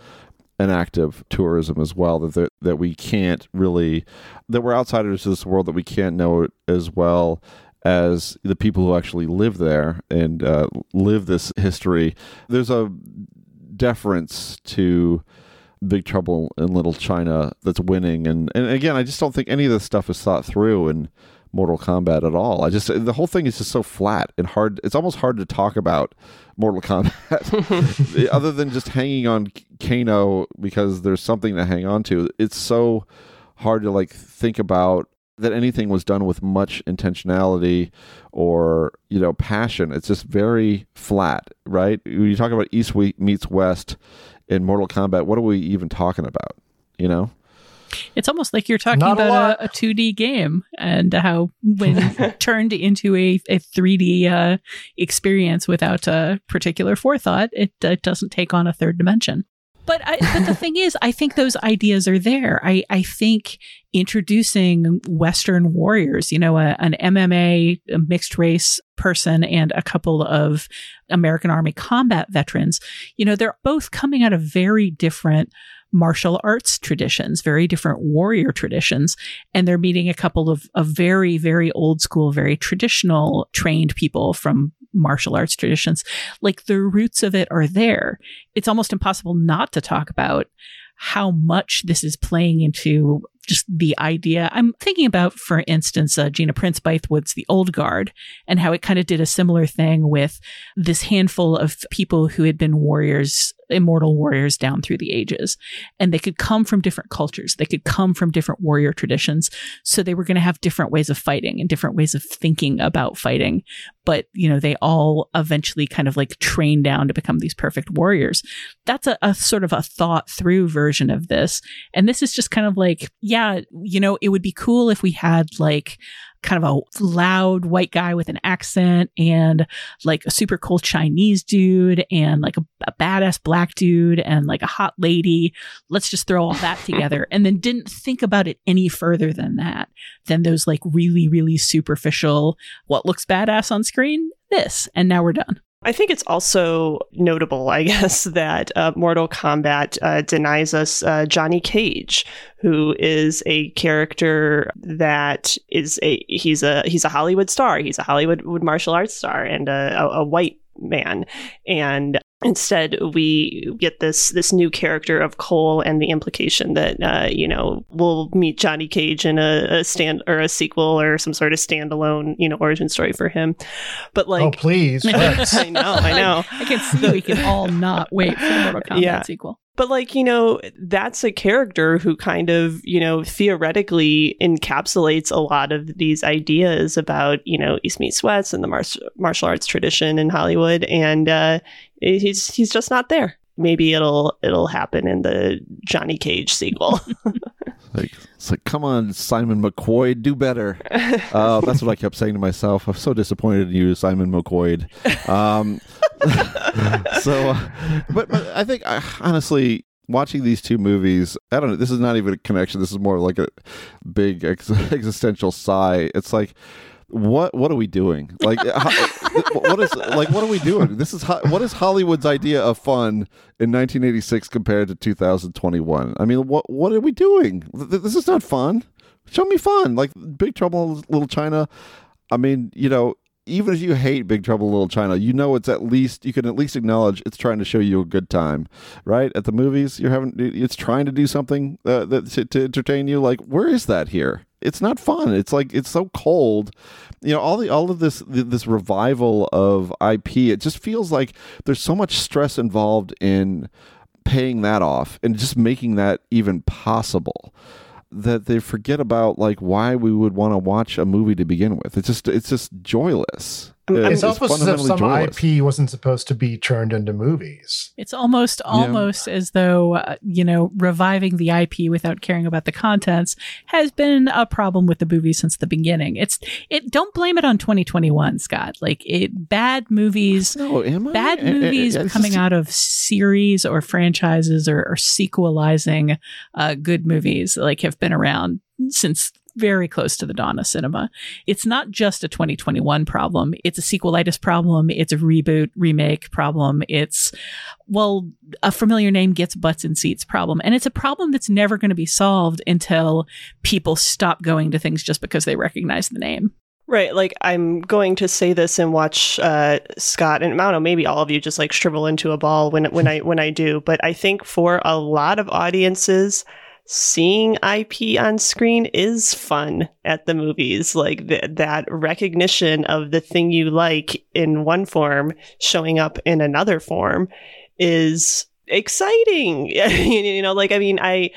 an act of tourism as well that that we can't really that we're outsiders to this world that we can't know as well as the people who actually live there and uh, live this history. There's a deference to Big Trouble in Little China that's winning, and and again, I just don't think any of this stuff is thought through in Mortal Kombat at all. I just the whole thing is just so flat and hard. It's almost hard to talk about Mortal Kombat other than just hanging on Kano because there's something to hang on to. It's so hard to like think about that anything was done with much intentionality or you know passion. It's just very flat right? When you talk about east meets west in mortal kombat what are we even talking about you know? It's almost like you're talking Not a about a, a, 2D game and how when turned into a, a 3D uh, experience without a particular forethought, it, uh, doesn't take on a third dimension. But I, but the thing is, I think those ideas are there. I, I think introducing Western warriors, you know, a, an MMA a mixed race person and a couple of American Army combat veterans, you know, they're both coming out of very different martial arts traditions, very different warrior traditions. And they're meeting a couple of, of very, very old school, very traditional trained people from martial arts traditions. Like the roots of it are there. It's almost impossible not to talk about how much this is playing into just the idea. I'm thinking about, for instance, uh, Gina Prince Bythewood's The Old Guard and how it kind of did a similar thing with this handful of people who had been warriors immortal warriors down through the ages. And they could come from different cultures. They could come from different warrior traditions. So they were going to have different ways of fighting and different ways of thinking about fighting. But, you know, they all eventually kind of like train down to become these perfect warriors. That's a, a sort of a thought through version of this. And this is just kind of like, yeah, you know, it would be cool if we had like kind of a loud white guy with an accent and like a super cool Chinese dude and like a, a badass black dude and like a hot lady. Let's just throw all that together. And then didn't think about it any further than that, than those like really, really superficial, what looks badass on screen, this. And now we're done. I think it's also notable, I guess, that uh, Mortal Kombat uh, denies us uh, Johnny Cage, who is a character that is a he's a he's a Hollywood star. He's a Hollywood martial arts star and a, a, a white man, and Instead, we get this this new character of Cole, and the implication that uh, you know we'll meet Johnny Cage in a, a, stand or a sequel or some sort of standalone you know origin story for him. But like, oh please, I know, I know. I can see we can all not wait for the Mortal Kombat Yeah. sequel. But like, you know, that's a character who kind of, you know, theoretically encapsulates a lot of these ideas about, you know, East meets West and the mar- martial arts tradition in Hollywood and uh he's he's just not there. Maybe it'll it'll happen in the Johnny Cage sequel. Like, it's like, come on, Simon McQuoid, do better. Uh, that's what I kept saying to myself. I'm so disappointed in you, Simon McQuoid. Um, so, uh, but, but I think, uh, honestly, watching these two movies, I don't know, this is not even a connection. This is more like a big ex- existential sigh. It's like, what what are we doing? Like, ho- what is like what are we doing? This is ho- what is Hollywood's idea of fun in 1986 compared to 2021? I mean, what what are we doing? This is not fun. Show me fun, like Big Trouble Little China. I mean, you know, even if you hate Big Trouble Little China, you know it's at least you can at least acknowledge it's trying to show you a good time, right? At the movies, you're having it's trying to do something uh, that to, to entertain you. Like, where is that here? It's not fun. It's like it's so cold. You know, all the all of this this revival of IP. It just feels like there's so much stress involved in paying that off and just making that even possible that they forget about like why we would want to watch a movie to begin with. It's just it's just joyless. It's, almost as if some joyless. IP wasn't supposed to be turned into movies. It's almost almost as though uh, you know reviving the IP without caring about the contents has been a problem with the movie since the beginning. It's it don't blame it on 2021, Scott. Like it bad movies, No, am I? bad I- I- movies coming just- out of series or franchises or, or sequelizing uh, good movies like have been around since very close to the dawn of cinema. It's not just a 2021 problem. It's a sequelitis problem. It's a reboot, remake problem. It's, well, a familiar name gets butts in seats problem. And it's a problem that's never going to be solved until people stop going to things just because they recognize the name. Right, like I'm going to say this and watch uh, Scott, and I don't know, maybe all of you just like shrivel into a ball when when I when I do. But I think for a lot of audiences, seeing IP on screen is fun at the movies. Like th- that recognition of the thing you like in one form showing up in another form is exciting. you know, like I mean, I.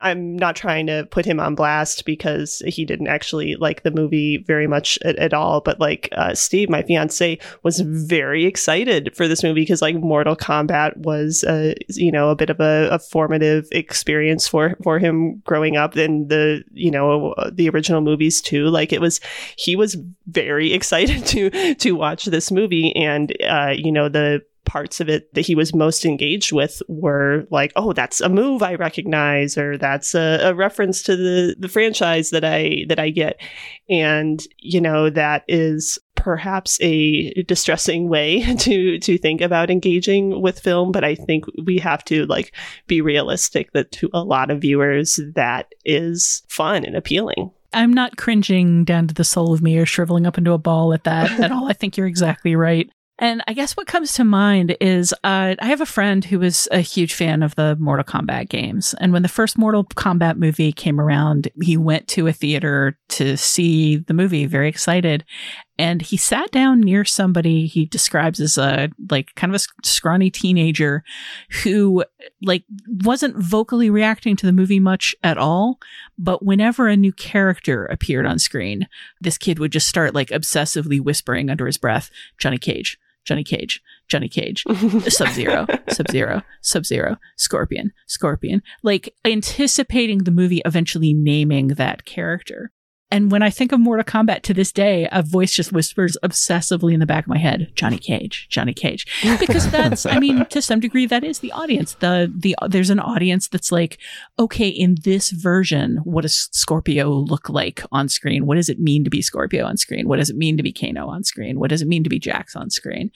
I'm not trying to put him on blast because he didn't actually like the movie very much at, at all. But like uh, Steve, my fiance, was very excited for this movie because like Mortal Kombat was, uh, you know, a bit of a, a formative experience for for him growing up. And the you know the original movies too. Like it was, he was very excited to to watch this movie, and uh, you know the parts of it that he was most engaged with were like, oh, that's a move I recognize, or that's a, a reference to the the franchise that I that I get, and you know that is perhaps a distressing way to to think about engaging with film but i think we have to like be realistic that to a lot of viewers that is fun and appealing I'm not cringing down to the soul of me or shriveling up into a ball at that at all. I think you're exactly right. And I guess what comes to mind is uh, I have a friend who was a huge fan of the Mortal Kombat games. And when the first Mortal Kombat movie came around, he went to a theater to see the movie, very excited. And he sat down near somebody he describes as a like kind of a scrawny teenager who like wasn't vocally reacting to the movie much at all. But whenever a new character appeared on screen, this kid would just start like obsessively whispering under his breath, Johnny Cage, Johnny Cage, Johnny Cage, Sub Zero, Sub Zero, Sub Zero, Scorpion, Scorpion, like anticipating the movie eventually naming that character. And when I think of Mortal Kombat to this day, a voice just whispers obsessively in the back of my head, Johnny Cage, Johnny Cage. Because that's, I mean, to some degree, that is the audience. The, the, there's an audience that's like, okay, in this version, what does Scorpio look like on screen? What does it mean to be Scorpio on screen? What does it mean to be Kano on screen? What does it mean to be Jax on screen?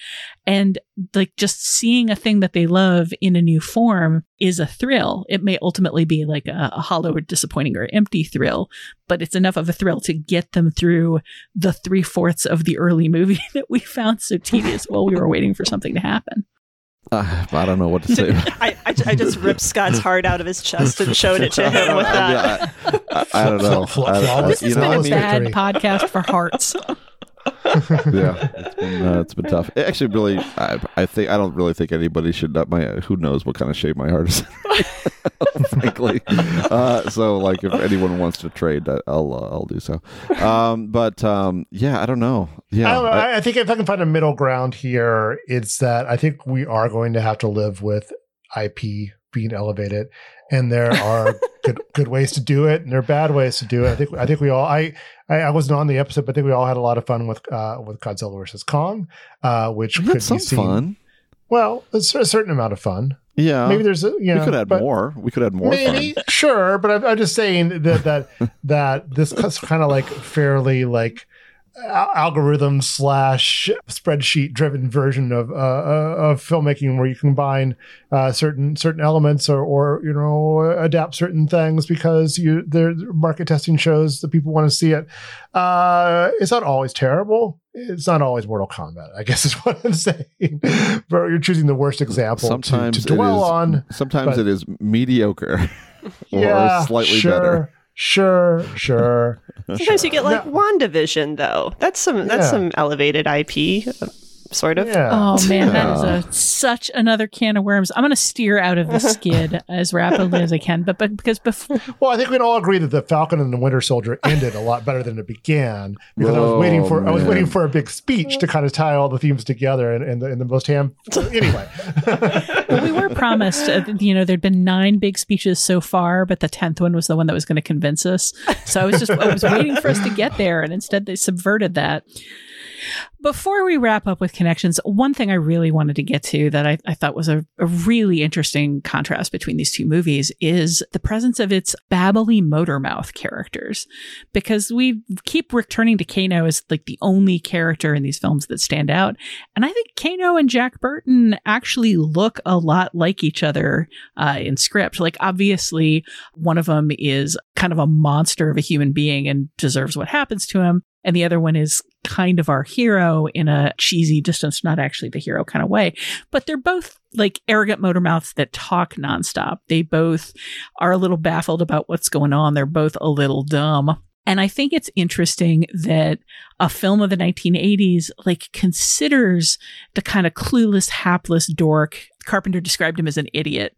And like just seeing a thing that they love in a new form is a thrill. It may ultimately be like a, a hollow or disappointing or empty thrill, but it's enough of a thrill to get them through the three fourths of the early movie that we found so tedious while we were waiting for something to happen. Uh, I don't know what to say. I, I, I just ripped Scott's heart out of his chest and showed it to him with that. I, I, I don't know. I, I, This has you know, been I a mean, bad podcast for hearts. yeah, it's been uh, it's been tough. It actually, really, I, I think I don't really think anybody should. Uh, my who knows what kind of shape my heart is, frankly. Uh, so, like, if anyone wants to trade, I'll uh, I'll do so. Um, but um, yeah, I don't know. Yeah, I, don't know, I, I think if I can find a middle ground here, it's that I think we are going to have to live with IP being elevated, and there are good good ways to do it, and there are bad ways to do it. I think I think we all I I, I wasn't on the episode, but I think we all had a lot of fun with uh, with Godzilla versus Kong, uh, which could had some be seen. fun. Well, it's a certain amount of fun. Yeah, maybe there's a you know, we could add more. We could add more Maybe fun. sure, but I'm, I'm just saying that that that this kind of like fairly like algorithm slash spreadsheet driven version of uh, uh, of filmmaking where you combine uh, certain certain elements or or you know adapt certain things because you their market testing shows that people want to see it. Uh, it's not always terrible. It's not always Mortal Kombat, I guess is what I'm saying. but you're choosing the worst example to- Sometimes to, it dwell is- on. Sometimes it is mediocre or yeah, slightly sure, better. Sure, sure. Sometimes you get like WandaVision, though. That's some that's Yeah. some elevated IP, sort of. Oh man, that is a such another can of worms. I'm going to steer out of the skid as rapidly as I can, but but because before Well, I think we'd all agree that the Falcon and the Winter Soldier ended a lot better than it began because I was waiting for I was waiting for a big speech to kind of tie all the themes together and, and the, in the most ham. Anyway, well, we were promised, uh, you know, there'd been nine big speeches so far, but the tenth one was the one that was going to convince us. So I was just I was waiting for us to get there, and instead they subverted that. Before we wrap up with connections, one thing I really wanted to get to that I, I thought was a, a really interesting contrast between these two movies is the presence of its babbly motor mouth characters. Because we keep returning to Kano as like the only character in these films that stand out. And I think Kano and Jack Burton actually look a lot like each other uh, in script. Like, obviously, one of them is kind of a monster of a human being and deserves what happens to him. And the other one is kind of our hero in a cheesy distance, not actually the hero kind of way. But they're both like arrogant motor mouths that talk nonstop. They both are a little baffled about what's going on. They're both a little dumb. And I think it's interesting that a film of the 1980s like considers the kind of clueless, hapless dork. Carpenter described him as an idiot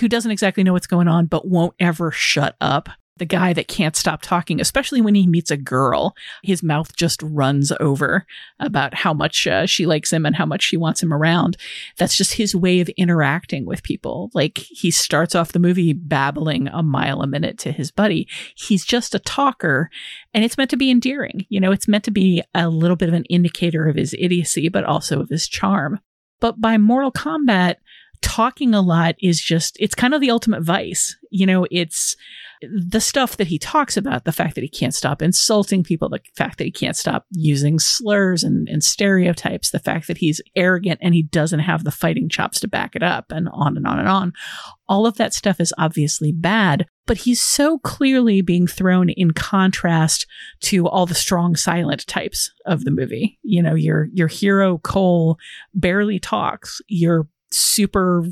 who doesn't exactly know what's going on, but won't ever shut up. The guy that can't stop talking, especially when he meets a girl, his mouth just runs over about how much uh, she likes him and how much she wants him around. That's just his way of interacting with people. Like he starts off the movie babbling a mile a minute to his buddy. He's just a talker and it's meant to be endearing. You know, it's meant to be a little bit of an indicator of his idiocy, but also of his charm. But by Mortal Kombat, talking a lot is just, it's kind of the ultimate vice. You know, it's the stuff that he talks about, the fact that he can't stop insulting people, the fact that he can't stop using slurs and, and stereotypes, the fact that he's arrogant and he doesn't have the fighting chops to back it up, and on and on and on. All of that stuff is obviously bad, but he's so clearly being thrown in contrast to all the strong silent types of the movie. You know, your your hero Cole barely talks. Your super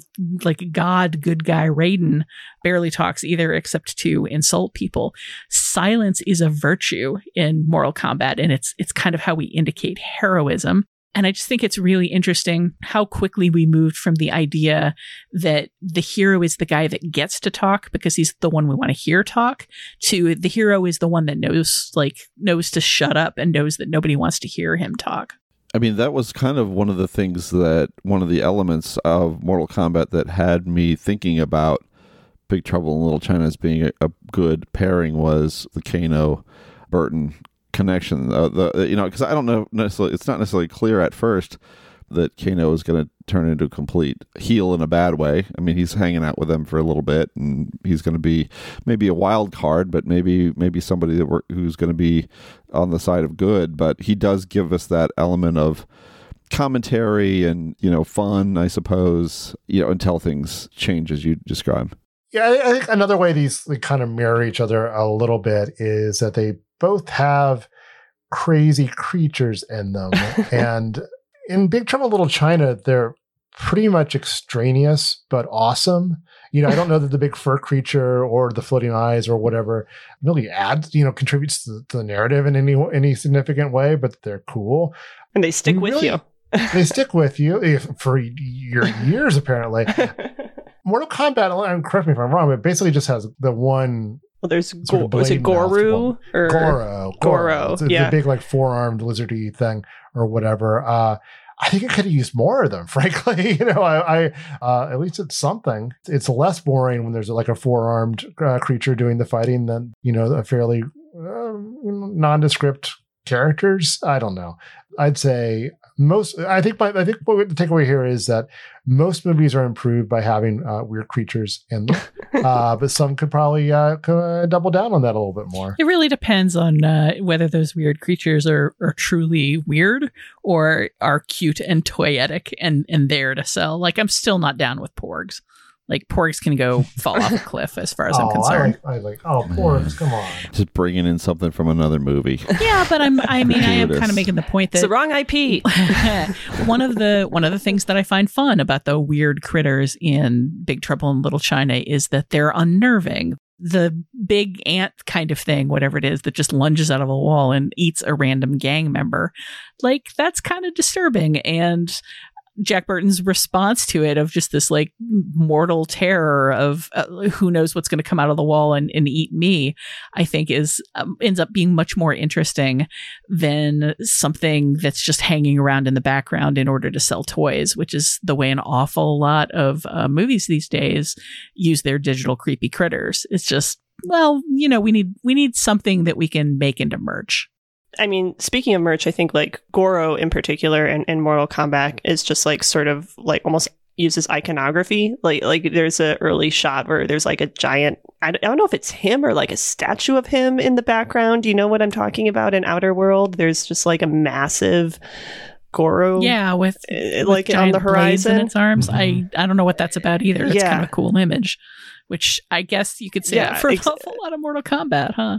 like god good guy Raiden barely talks either except to insult people. Silence is a virtue in Mortal Kombat and it's it's kind of how we indicate heroism. And I just think it's really interesting how quickly we moved from the idea that the hero is the guy that gets to talk because he's the one we want to hear talk to the hero is the one that knows like knows to shut up and knows that nobody wants to hear him talk. I mean, that was kind of one of the things that one of the elements of Mortal Kombat that had me thinking about Big Trouble in Little China as being a, a good pairing was the Kano Burton connection. Uh, the you know because I don't know necessarily it's not necessarily clear at first that Kano is going to turn into a complete heel in a bad way. I mean, he's hanging out with them for a little bit, and he's going to be maybe a wild card, but maybe maybe somebody that we're, who's going to be on the side of good. But he does give us that element of commentary and you know fun, I suppose. You know, until things change as you describe. Yeah, I, I think another way these they kind of mirror each other a little bit is that they both have crazy creatures in them. and in Big Trouble Little China, they're pretty much extraneous but awesome. You know, I don't know that the big fur creature or the floating eyes or whatever really adds, you know, contributes to, the narrative in any any significant way, but they're cool. And they stick And with really- you. they stick with you if, for your years, apparently. Mortal Kombat, and correct me if I'm wrong, but it basically just has the one Well, there's Sort Go- of is it Goru or Goro. Goro, It's, it's yeah. the big like four-armed lizardy thing or whatever. Uh, I think it could have used more of them, frankly. you know, I, I uh, at least it's something. It's less boring when there's like a four-armed uh, creature doing the fighting than you know a fairly uh, nondescript characters. I don't know. I'd say most. I think my. I think what the takeaway here is that most movies are improved by having uh, weird creatures in them, uh, but some could probably uh, uh, double down on that a little bit more. It really depends on uh, whether those weird creatures are, are truly weird or are cute and toyetic and, and there to sell. Like, I'm still not down with porgs. Like, porgs can go fall off a cliff as far as I'm oh, concerned. I I like. Oh, porgs, mm. come on. Just bringing in something from another movie. yeah, but I'm. I mean, I am kind of making the point that it's the wrong IP. one of the one of the things that I find fun about the weird critters in Big Trouble in Little China is that they're unnerving. The big ant kind of thing, whatever it is, that just lunges out of a wall and eats a random gang member, like that's kind of disturbing. And Jack Burton's response to it of just this like mortal terror of uh, who knows what's going to come out of the wall and, and eat me, I think is um, ends up being much more interesting than something that's just hanging around in the background in order to sell toys, which is the way an awful lot of uh, movies these days use their digital creepy critters. It's just well, you know, we need we need something that we can make into merch. I mean, speaking of merch, I think like Goro in particular and, and Mortal Kombat is just like sort of like almost uses iconography. Like like there's a early shot where there's like a giant I don't, I don't know if it's him or like a statue of him in the background. Do you know what I'm talking about in Outworld? There's just like a massive Goro. Yeah, with, uh, with like on the giant blades in its arms. I I don't know what that's about either. It's kind of a cool image, which I guess you could say Yeah, for ex- an awful lot of Mortal Kombat, huh?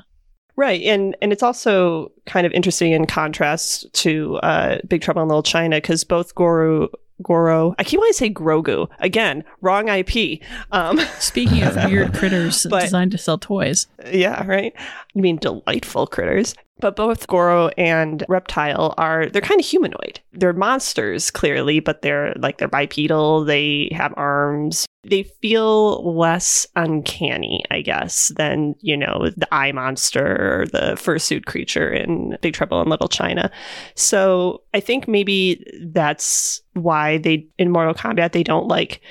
Right, and and it's also kind of interesting in contrast to uh, Big Trouble in Little China because both Goro, Goro, I keep wanting to say Grogu again, wrong IP. Um, Speaking of weird critters But- designed to sell toys, yeah, right. I mean, delightful critters. But both Goro and Reptile are they're kind of humanoid. They're monsters clearly, but they're like they're bipedal. They have arms. They feel less uncanny, I guess, than you know the eye monster or the fursuit creature in Big Trouble in Little China. So I think maybe that's why they in Mortal Kombat they don't like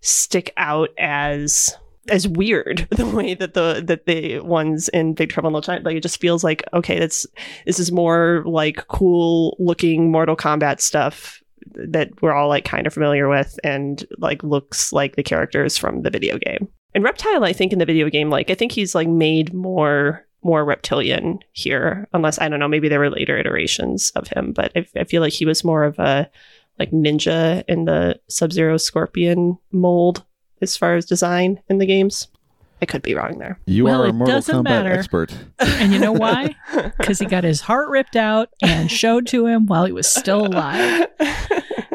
stick out as as weird the way that the that the ones in Big Trouble in Little China like it just feels like okay that's this is more like cool looking Mortal Kombat stuff that we're all like kind of familiar with and like looks like the characters from the video game. And Reptile I think in the video game like I think he's like made more more reptilian here unless I don't know maybe there were later iterations of him but I, I feel like he was more of a like ninja in the Sub-Zero Scorpion mold as far as design in the games. I could be wrong there. You Well, are a it Mortal Kombat matter. expert. and you know why? Because he got his heart ripped out and showed to him while he was still alive.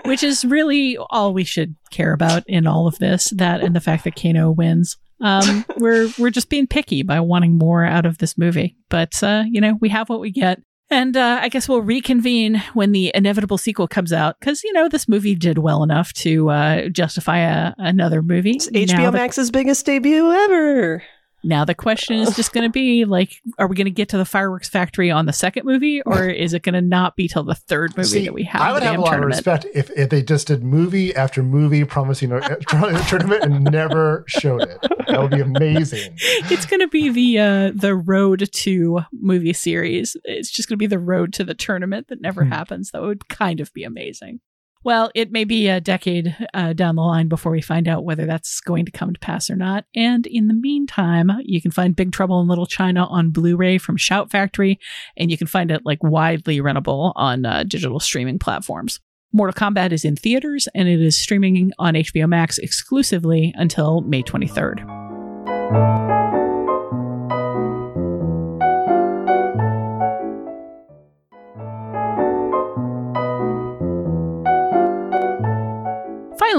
which is really all we should care about in all of this. That and the fact that Kano wins. Um, we're we're just being picky by wanting more out of this movie, but uh, you know we have what we get, and uh, I guess we'll reconvene when the inevitable sequel comes out because you know this movie did well enough to uh, justify a, another movie. It's HBO the- Max's biggest debut ever. Now the question is just going to be like, are we going to get to the fireworks factory on the second movie, or is it going to not be till the third movie See, that we have I would the have a lot tournament? of respect if, if they just did movie after movie promising a, a tournament and never showed it. That would be amazing. it's going to be the uh, the road to movie series. It's just going to be the road to the tournament that never Hmm. happens. That would kind of be amazing. Well, it may be a decade uh, down the line before we find out whether that's going to come to pass or not. And in the meantime, you can find Big Trouble in Little China on Blu-ray from Shout Factory, and you can find it like widely rentable on uh, digital streaming platforms. Mortal Kombat is in theaters and it is streaming on HBO Max exclusively until May 23rd.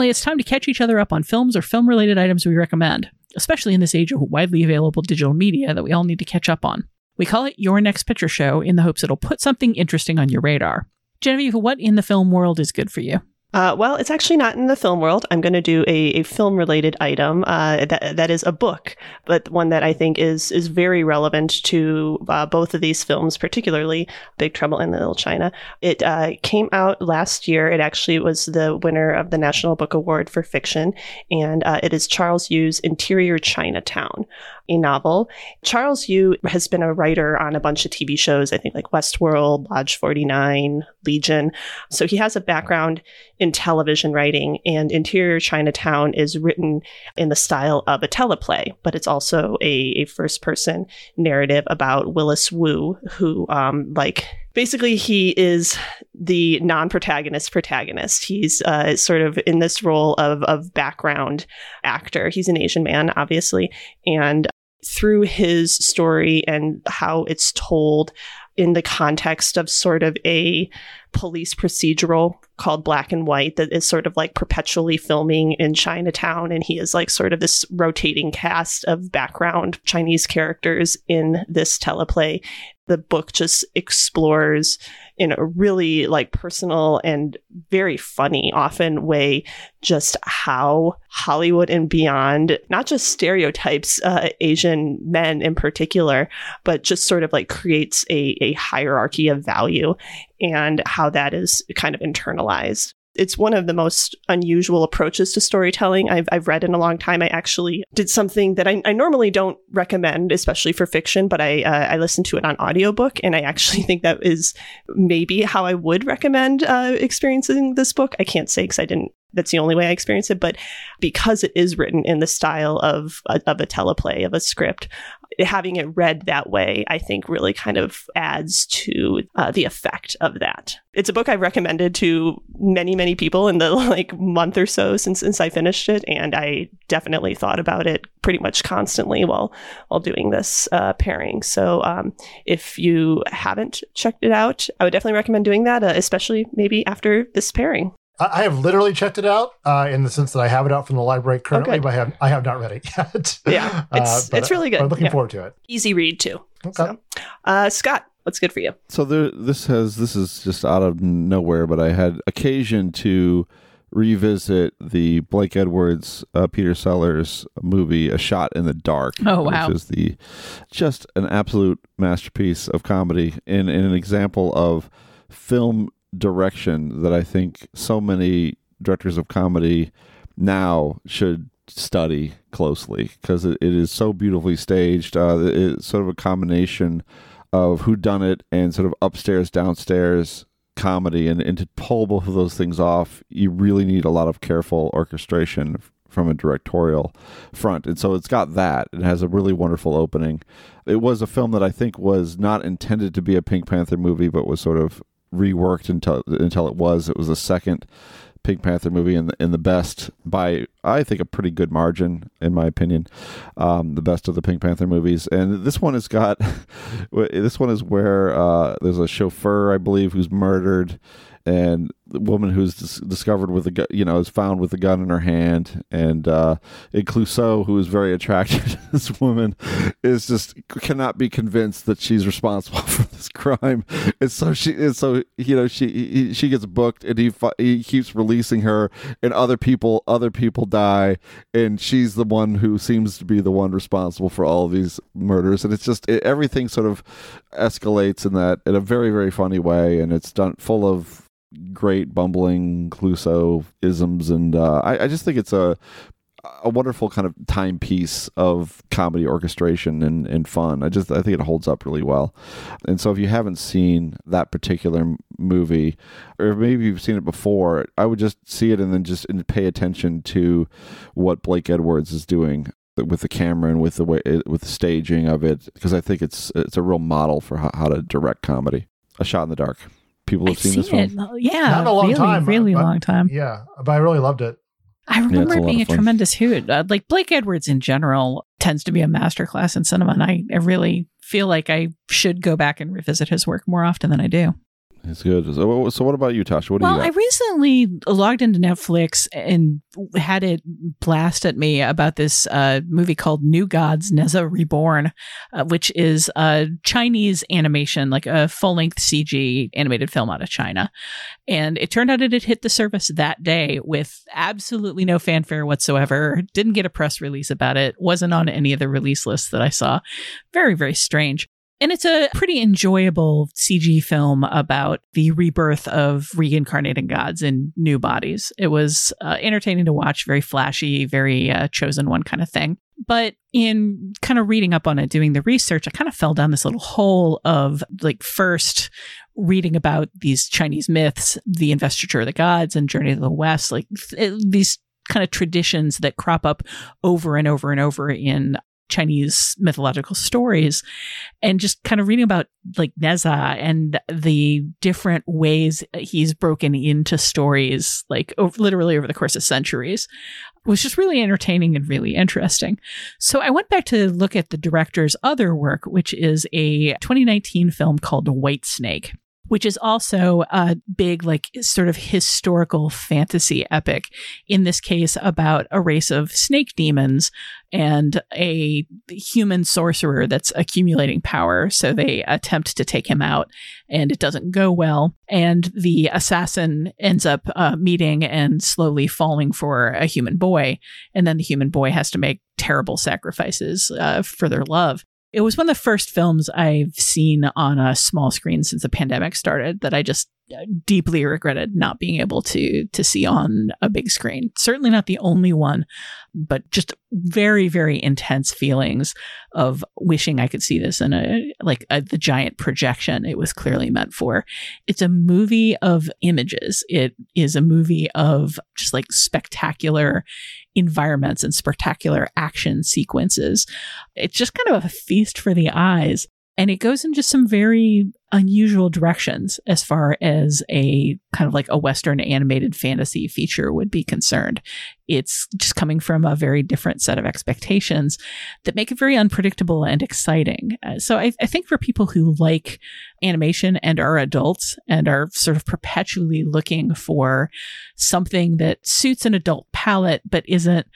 Finally, it's time to catch each other up on films or film related items we recommend, especially in this age of widely available digital media that we all need to catch up on. We call it Your Next Picture Show in the hopes it'll put something interesting on your radar. Genevieve, what in the film world is good for you? Uh, well, it's actually not in the film world. I'm going to do a, a film related item uh, that that is a book, but one that I think is is very relevant to uh, both of these films, particularly Big Trouble in Little China. It uh, came out last year. It actually was the winner of the National Book Award for fiction, and uh, it is Charles Yu's Interior Chinatown, a novel. Charles Yu has been a writer on a bunch of TV shows. I think like Westworld, Lodge 49, Legion. So he has a background in television writing, and Interior Chinatown is written in the style of a teleplay, but it's also a, a first person narrative about Willis Wu, who, um, like, basically he is the non-protagonist protagonist he's uh, sort of in this role of, of background actor he's an asian man obviously and through his story and how it's told in the context of sort of a police procedural called Black and White that is sort of like perpetually filming in Chinatown. And he is like sort of this rotating cast of background Chinese characters in this teleplay. The book just explores in a really like personal and very funny often way just how Hollywood and beyond not just stereotypes uh, Asian men in particular, but just sort of like creates a, a hierarchy of value and how that is kind of internalized it's one of the most unusual approaches to storytelling I've, I've read in a long time. I actually did something that I, I normally don't recommend, especially for fiction, but I, uh, I listened to it on audiobook. And I actually think that is maybe how I would recommend uh, experiencing this book. I can't say because I didn't that's the only way I experience it. But because it is written in the style of a, of a teleplay of a script, having it read that way, I think really kind of adds to uh, the effect of that. It's a book I've recommended to many, many people in the like month or so since since I finished it, and I definitely thought about it pretty much constantly while while doing this uh, pairing. So um, if you haven't checked it out, I would definitely recommend doing that, uh, especially maybe after this pairing. I have literally checked it out uh, in the sense that I have it out from the library currently, Okay. but I have I have not read it yet. Yeah, it's but- it's really good. I'm looking Yeah. forward to it. Easy read too. Okay. So, uh, Scott, what's good for you? So there, this has this is just out of nowhere, but I had occasion to revisit the Blake Edwards, uh, Peter Sellers movie, A Shot in the Dark. Oh, wow. Which is the just an absolute masterpiece of comedy and, and an example of film direction that I think so many directors of comedy now should study closely because it, it is so beautifully staged. Uh, it's sort of a combination of who done it and sort of upstairs downstairs comedy and, and to pull both of those things off you really need a lot of careful orchestration from a directorial front. And so it's got that. It has a really wonderful opening. It was a film that i think was not intended to be a pink panther movie but was sort of reworked until until it was it was the second Pink Panther movie and and the best by I think a pretty good margin in my opinion, um, the best of the Pink Panther movies. And this one has got this one is where uh, there's a chauffeur I believe who's murdered, and the woman who's dis- discovered with a gu- you know is found with a gun in her hand, and uh, and Clouseau who is very attracted to this woman is just cannot be convinced that she's responsible for this crime, and so she and so you know she he, she gets booked and he he keeps releasing her, and other people other people die, and she's the one who seems to be the one responsible for all these murders, and it's just it, everything sort of escalates in that in a very very funny way, and it's done full of great bumbling Clouseau isms, and uh, I, I just think it's a a wonderful kind of timepiece of comedy orchestration and, and fun. I just I think it holds up really well. And so if you haven't seen that particular movie, or maybe you've seen it before, I would just see it and then just pay attention to what Blake Edwards is doing with the camera and with the way with the staging of it because I think it's it's a real model for how, how to direct comedy. A Shot in the Dark. People have I've seen, this seen film. Yeah, Not a long really, time, really but- long time. Yeah, but I really loved it. I remember a it being a fun. tremendous hoot. Uh, like Blake Edwards in general tends to be a masterclass in cinema, and I, I really feel like I should go back and revisit his work more often than I do. It's good. So, so what about you, Tasha? What do well, you Well, I recently logged into Netflix and had it blast at me about this uh, movie called New Gods Nezha Reborn, uh, which is a Chinese animation, like a full length CG animated film out of China. And it turned out it had hit the service that day with absolutely no fanfare whatsoever. Didn't get a press release about it, wasn't on any of the release lists that I saw. Very, very strange. And it's a pretty enjoyable CG film about the rebirth of reincarnating gods in new bodies. It was uh, entertaining to watch, very flashy, very uh, chosen one kind of thing. But in kind of reading up on it, doing the research, I kind of fell down this little hole of like first reading about these Chinese myths, the investiture of the gods and Journey to the West, like th- these kind of traditions that crop up over and over and over in Chinese mythological stories and just kind of reading about like Nezha and the different ways he's broken into stories, like over, literally over the course of centuries, was just really entertaining and really interesting. So I went back to look at the director's other work, which is a 2019 film called White Snake which is also a big, like, sort of historical fantasy epic. In this case, about a race of snake demons and a human sorcerer that's accumulating power. So they attempt to take him out, and it doesn't go well. And the assassin ends up uh, meeting and slowly falling for a human boy. And then the human boy has to make terrible sacrifices uh, for their love. It was one of the first films I've seen on a small screen since the pandemic started that I just deeply regretted not being able to to see on a big screen. Certainly not the only one, but just very very intense feelings of wishing I could see this in a like a, the giant projection it was clearly meant for. It's a movie of images. It is a movie of just like spectacular environments and spectacular action sequences. It's just kind of a feast for the eyes. And it goes in just some very unusual directions as far as a kind of like a Western animated fantasy feature would be concerned. It's just coming from a very different set of expectations that make it very unpredictable and exciting. Uh, so I, I think for people who like animation and are adults and are sort of perpetually looking for something that suits an adult palette but isn't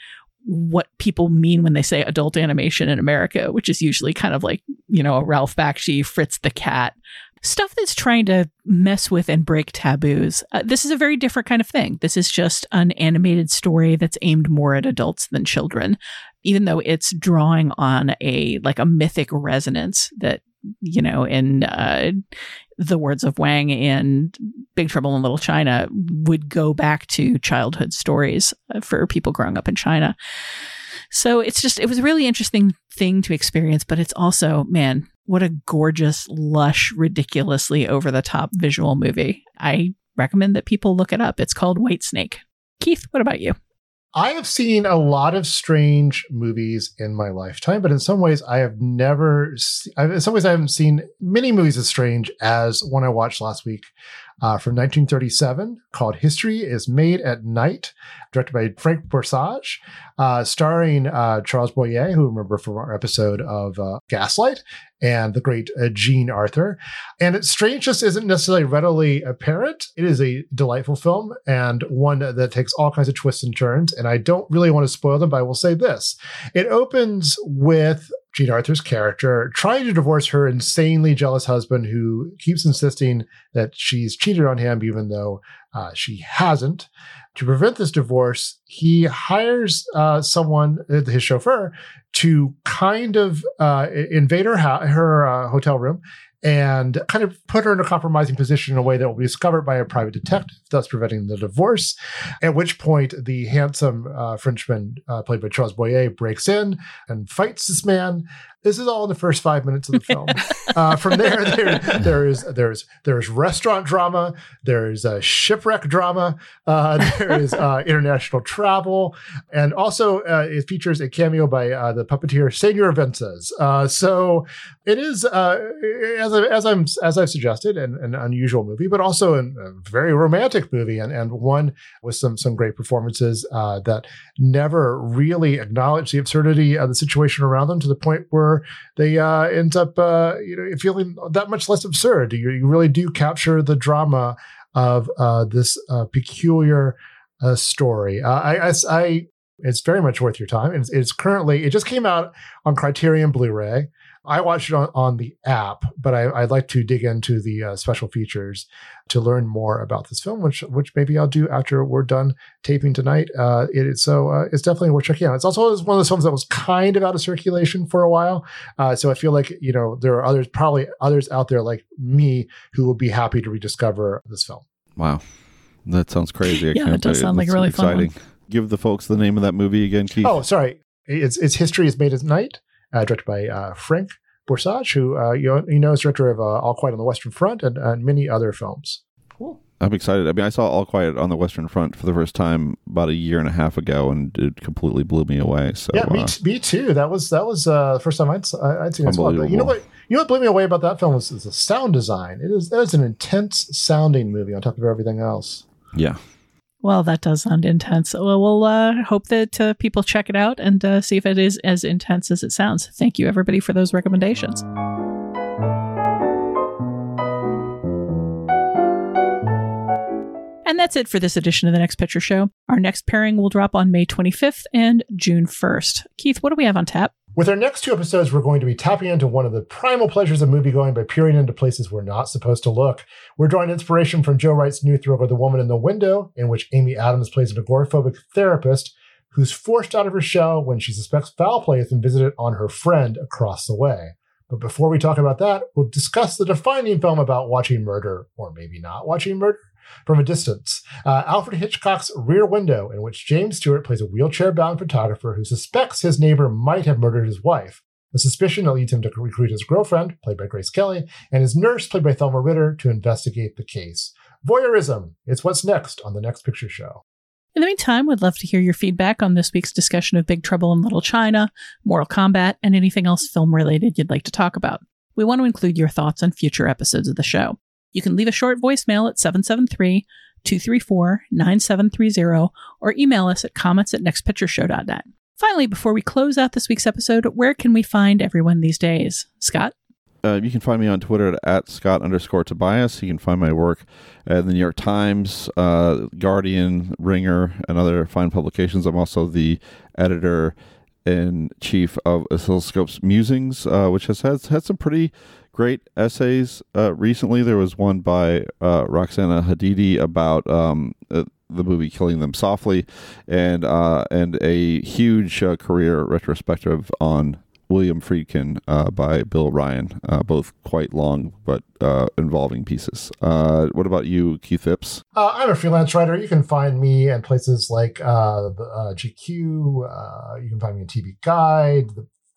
what people mean when they say adult animation in America, which is usually kind of like, you know, Ralph Bakshi, Fritz the Cat, stuff that's trying to mess with and break taboos. Uh, this is a very different kind of thing. This is just an animated story that's aimed more at adults than children, even though it's drawing on a like a mythic resonance that you know, in uh, the words of Wang in Big Trouble in Little China, would go back to childhood stories uh, for people growing up in China. So it's just, it was a really interesting thing to experience, but it's also, man, what a gorgeous, lush, ridiculously over the top visual movie. I recommend that people look it up. It's called White Snake. Keith, what about you? I have seen a lot of strange movies in my lifetime, but in some ways, I have never. Se- in some ways, I haven't seen many movies as strange as one I watched last week uh, from 1937 called "History Is Made at Night," directed by Frank Borzage, uh, starring uh, Charles Boyer, who remember from our episode of uh, Gaslight, and the great uh, Jean Arthur. And its strangeness isn't necessarily readily apparent. It is a delightful film and one that takes all kinds of twists and turns. And I don't really want to spoil them, but I will say this it opens with Jean Arthur's character trying to divorce her insanely jealous husband who keeps insisting that she's cheated on him, even though uh, she hasn't. To prevent this divorce, he hires uh, someone, uh, his chauffeur, to kind of uh, invade her, ho- her uh, hotel room and kind of put her in a compromising position in a way that will be discovered by a private detective, thus preventing the divorce. At which point, the handsome uh, Frenchman, uh, played by Charles Boyer, breaks in and fights this man. This is all in the first five minutes of the film. uh, from there, there, there is there's there's restaurant drama, there's uh, shipwreck drama, uh, there is uh, international travel, and also uh, it features a cameo by uh, the puppeteer Senor Wences. Uh, so it is uh, as I, as I'm as I've suggested, an, an unusual movie, but also an, a very romantic movie, and and one with some some great performances uh, that never really acknowledge the absurdity of the situation around them to the point where humor, they uh, end up uh, you know feeling that much less absurd. You, you really do capture the drama of uh, this uh, peculiar uh, story. Uh, I, I, I, it's very much worth your time. It's, it's currently it just came out on Criterion Blu-ray. I watched it on, on the app, but I, would like to dig into the uh, special features to learn more about this film, which which maybe I'll do after we're done taping tonight. Uh, it, so uh, it's definitely worth checking out. It's also one of those films that was kind of out of circulation for a while, uh, so I feel like you know there are others, probably others out there like me, who will be happy to rediscover this film. Wow, that sounds crazy. I yeah, it does sound like a really exciting. fun one. Give the folks the name of that movie again, Keith. Oh, sorry. It's, it's History is Made at Night directed by uh, Frank Borzage, who uh, you, know, you know is director of uh, All Quiet on the Western Front and, and many other films. Cool. I'm excited. I mean, I saw All Quiet on the Western Front for the first time about a year and a half ago, and it completely blew me away. So yeah, me, uh, me too. That was that was uh, the first time I'd, I'd seen it. But you know what? You know what blew me away about that film was, was the sound design. It is it is an intense sounding movie on top of everything else. Yeah, well, that does sound intense. Well, we'll uh, hope that uh, people check it out and uh, see if it is as intense as it sounds. Thank you, everybody, for those recommendations. And that's it for this edition of the Next Picture Show. Our next pairing will drop on May 25th and June 1st. Keith, what do we have on tap? With our next two episodes, we're going to be tapping into one of the primal pleasures of moviegoing by peering into places we're not supposed to look. We're drawing inspiration from Joe Wright's new thriller, The Woman in the Window, in which Amy Adams plays an agoraphobic therapist who's forced out of her shell when she suspects foul play has been visited on her friend across the way. But before we talk about that, we'll discuss the defining film about watching murder, or maybe not watching murder, from a distance. Uh, Alfred Hitchcock's Rear Window, in which James Stewart plays a wheelchair bound photographer who suspects his neighbor might have murdered his wife. A suspicion that leads him to recruit his girlfriend, played by Grace Kelly, and his nurse, played by Thelma Ritter, to investigate the case. Voyeurism. It's what's next on the next picture show. In the meantime, we'd love to hear your feedback on this week's discussion of Big Trouble in Little China, Mortal Kombat, and anything else film related you'd like to talk about. We want to include your thoughts on future episodes of the show. You can leave a short voicemail at 773 234 9730 or email us at comments at nextpictureshow.net. Finally, before we close out this week's episode, where can we find everyone these days? Scott? Uh, you can find me on Twitter at, at Scott underscore Tobias. You can find my work at the New York Times, uh, Guardian, Ringer, and other fine publications. I'm also the editor in chief of Oscilloscope's Musings, uh, which has had, some pretty great essays uh, recently. There was one by uh, Roxana Hadidi about um, uh, the movie Killing Them Softly, and uh, and a huge uh, career retrospective on William Friedkin uh, by Bill Ryan, uh, both quite long but uh, involving pieces. Uh, what about you, Keith Phipps? I'm a freelance writer. You can find me at places like GQ. you can find me in TV Guide,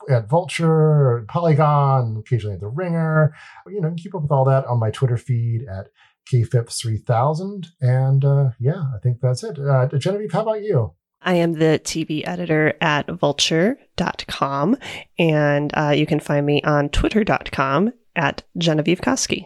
at Vulture, Polygon, occasionally at The Ringer. You know, you keep up with all that on my Twitter feed at kphipps3000. And uh, yeah, I think that's it. Uh, Genevieve, how about you? I am the TV editor at vulture.com, and uh, you can find me on twitter.com at Genevieve Koski.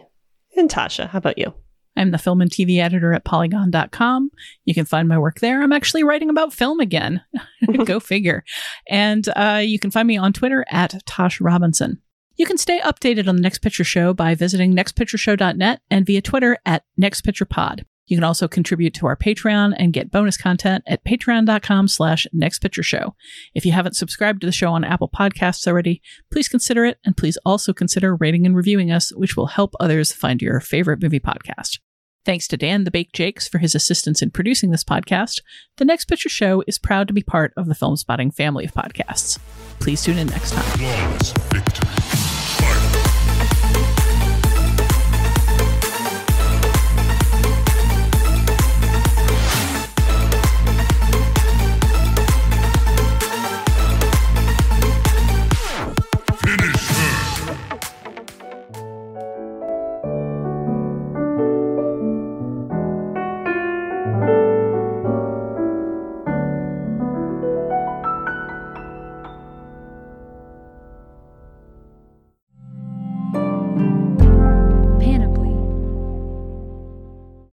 And Tasha, how about you? I'm the film and TV editor at polygon.com. You can find my work there. I'm actually writing about film again. Go figure. And uh, you can find me on Twitter at Tosh Robinson. You can stay updated on the Next Picture Show by visiting nextpictureshow.net and via Twitter at nextpicturepod. You can also contribute to our Patreon and get bonus content at patreon.com slash nextpictureshow. If you haven't subscribed to the show on Apple Podcasts already, please consider it, and please also consider rating and reviewing us, which will help others find your favorite movie podcast. Thanks to Dan the Bake Jakes for his assistance in producing this podcast. The Next Picture Show is proud to be part of the Filmspotting family of podcasts. Please tune in next time.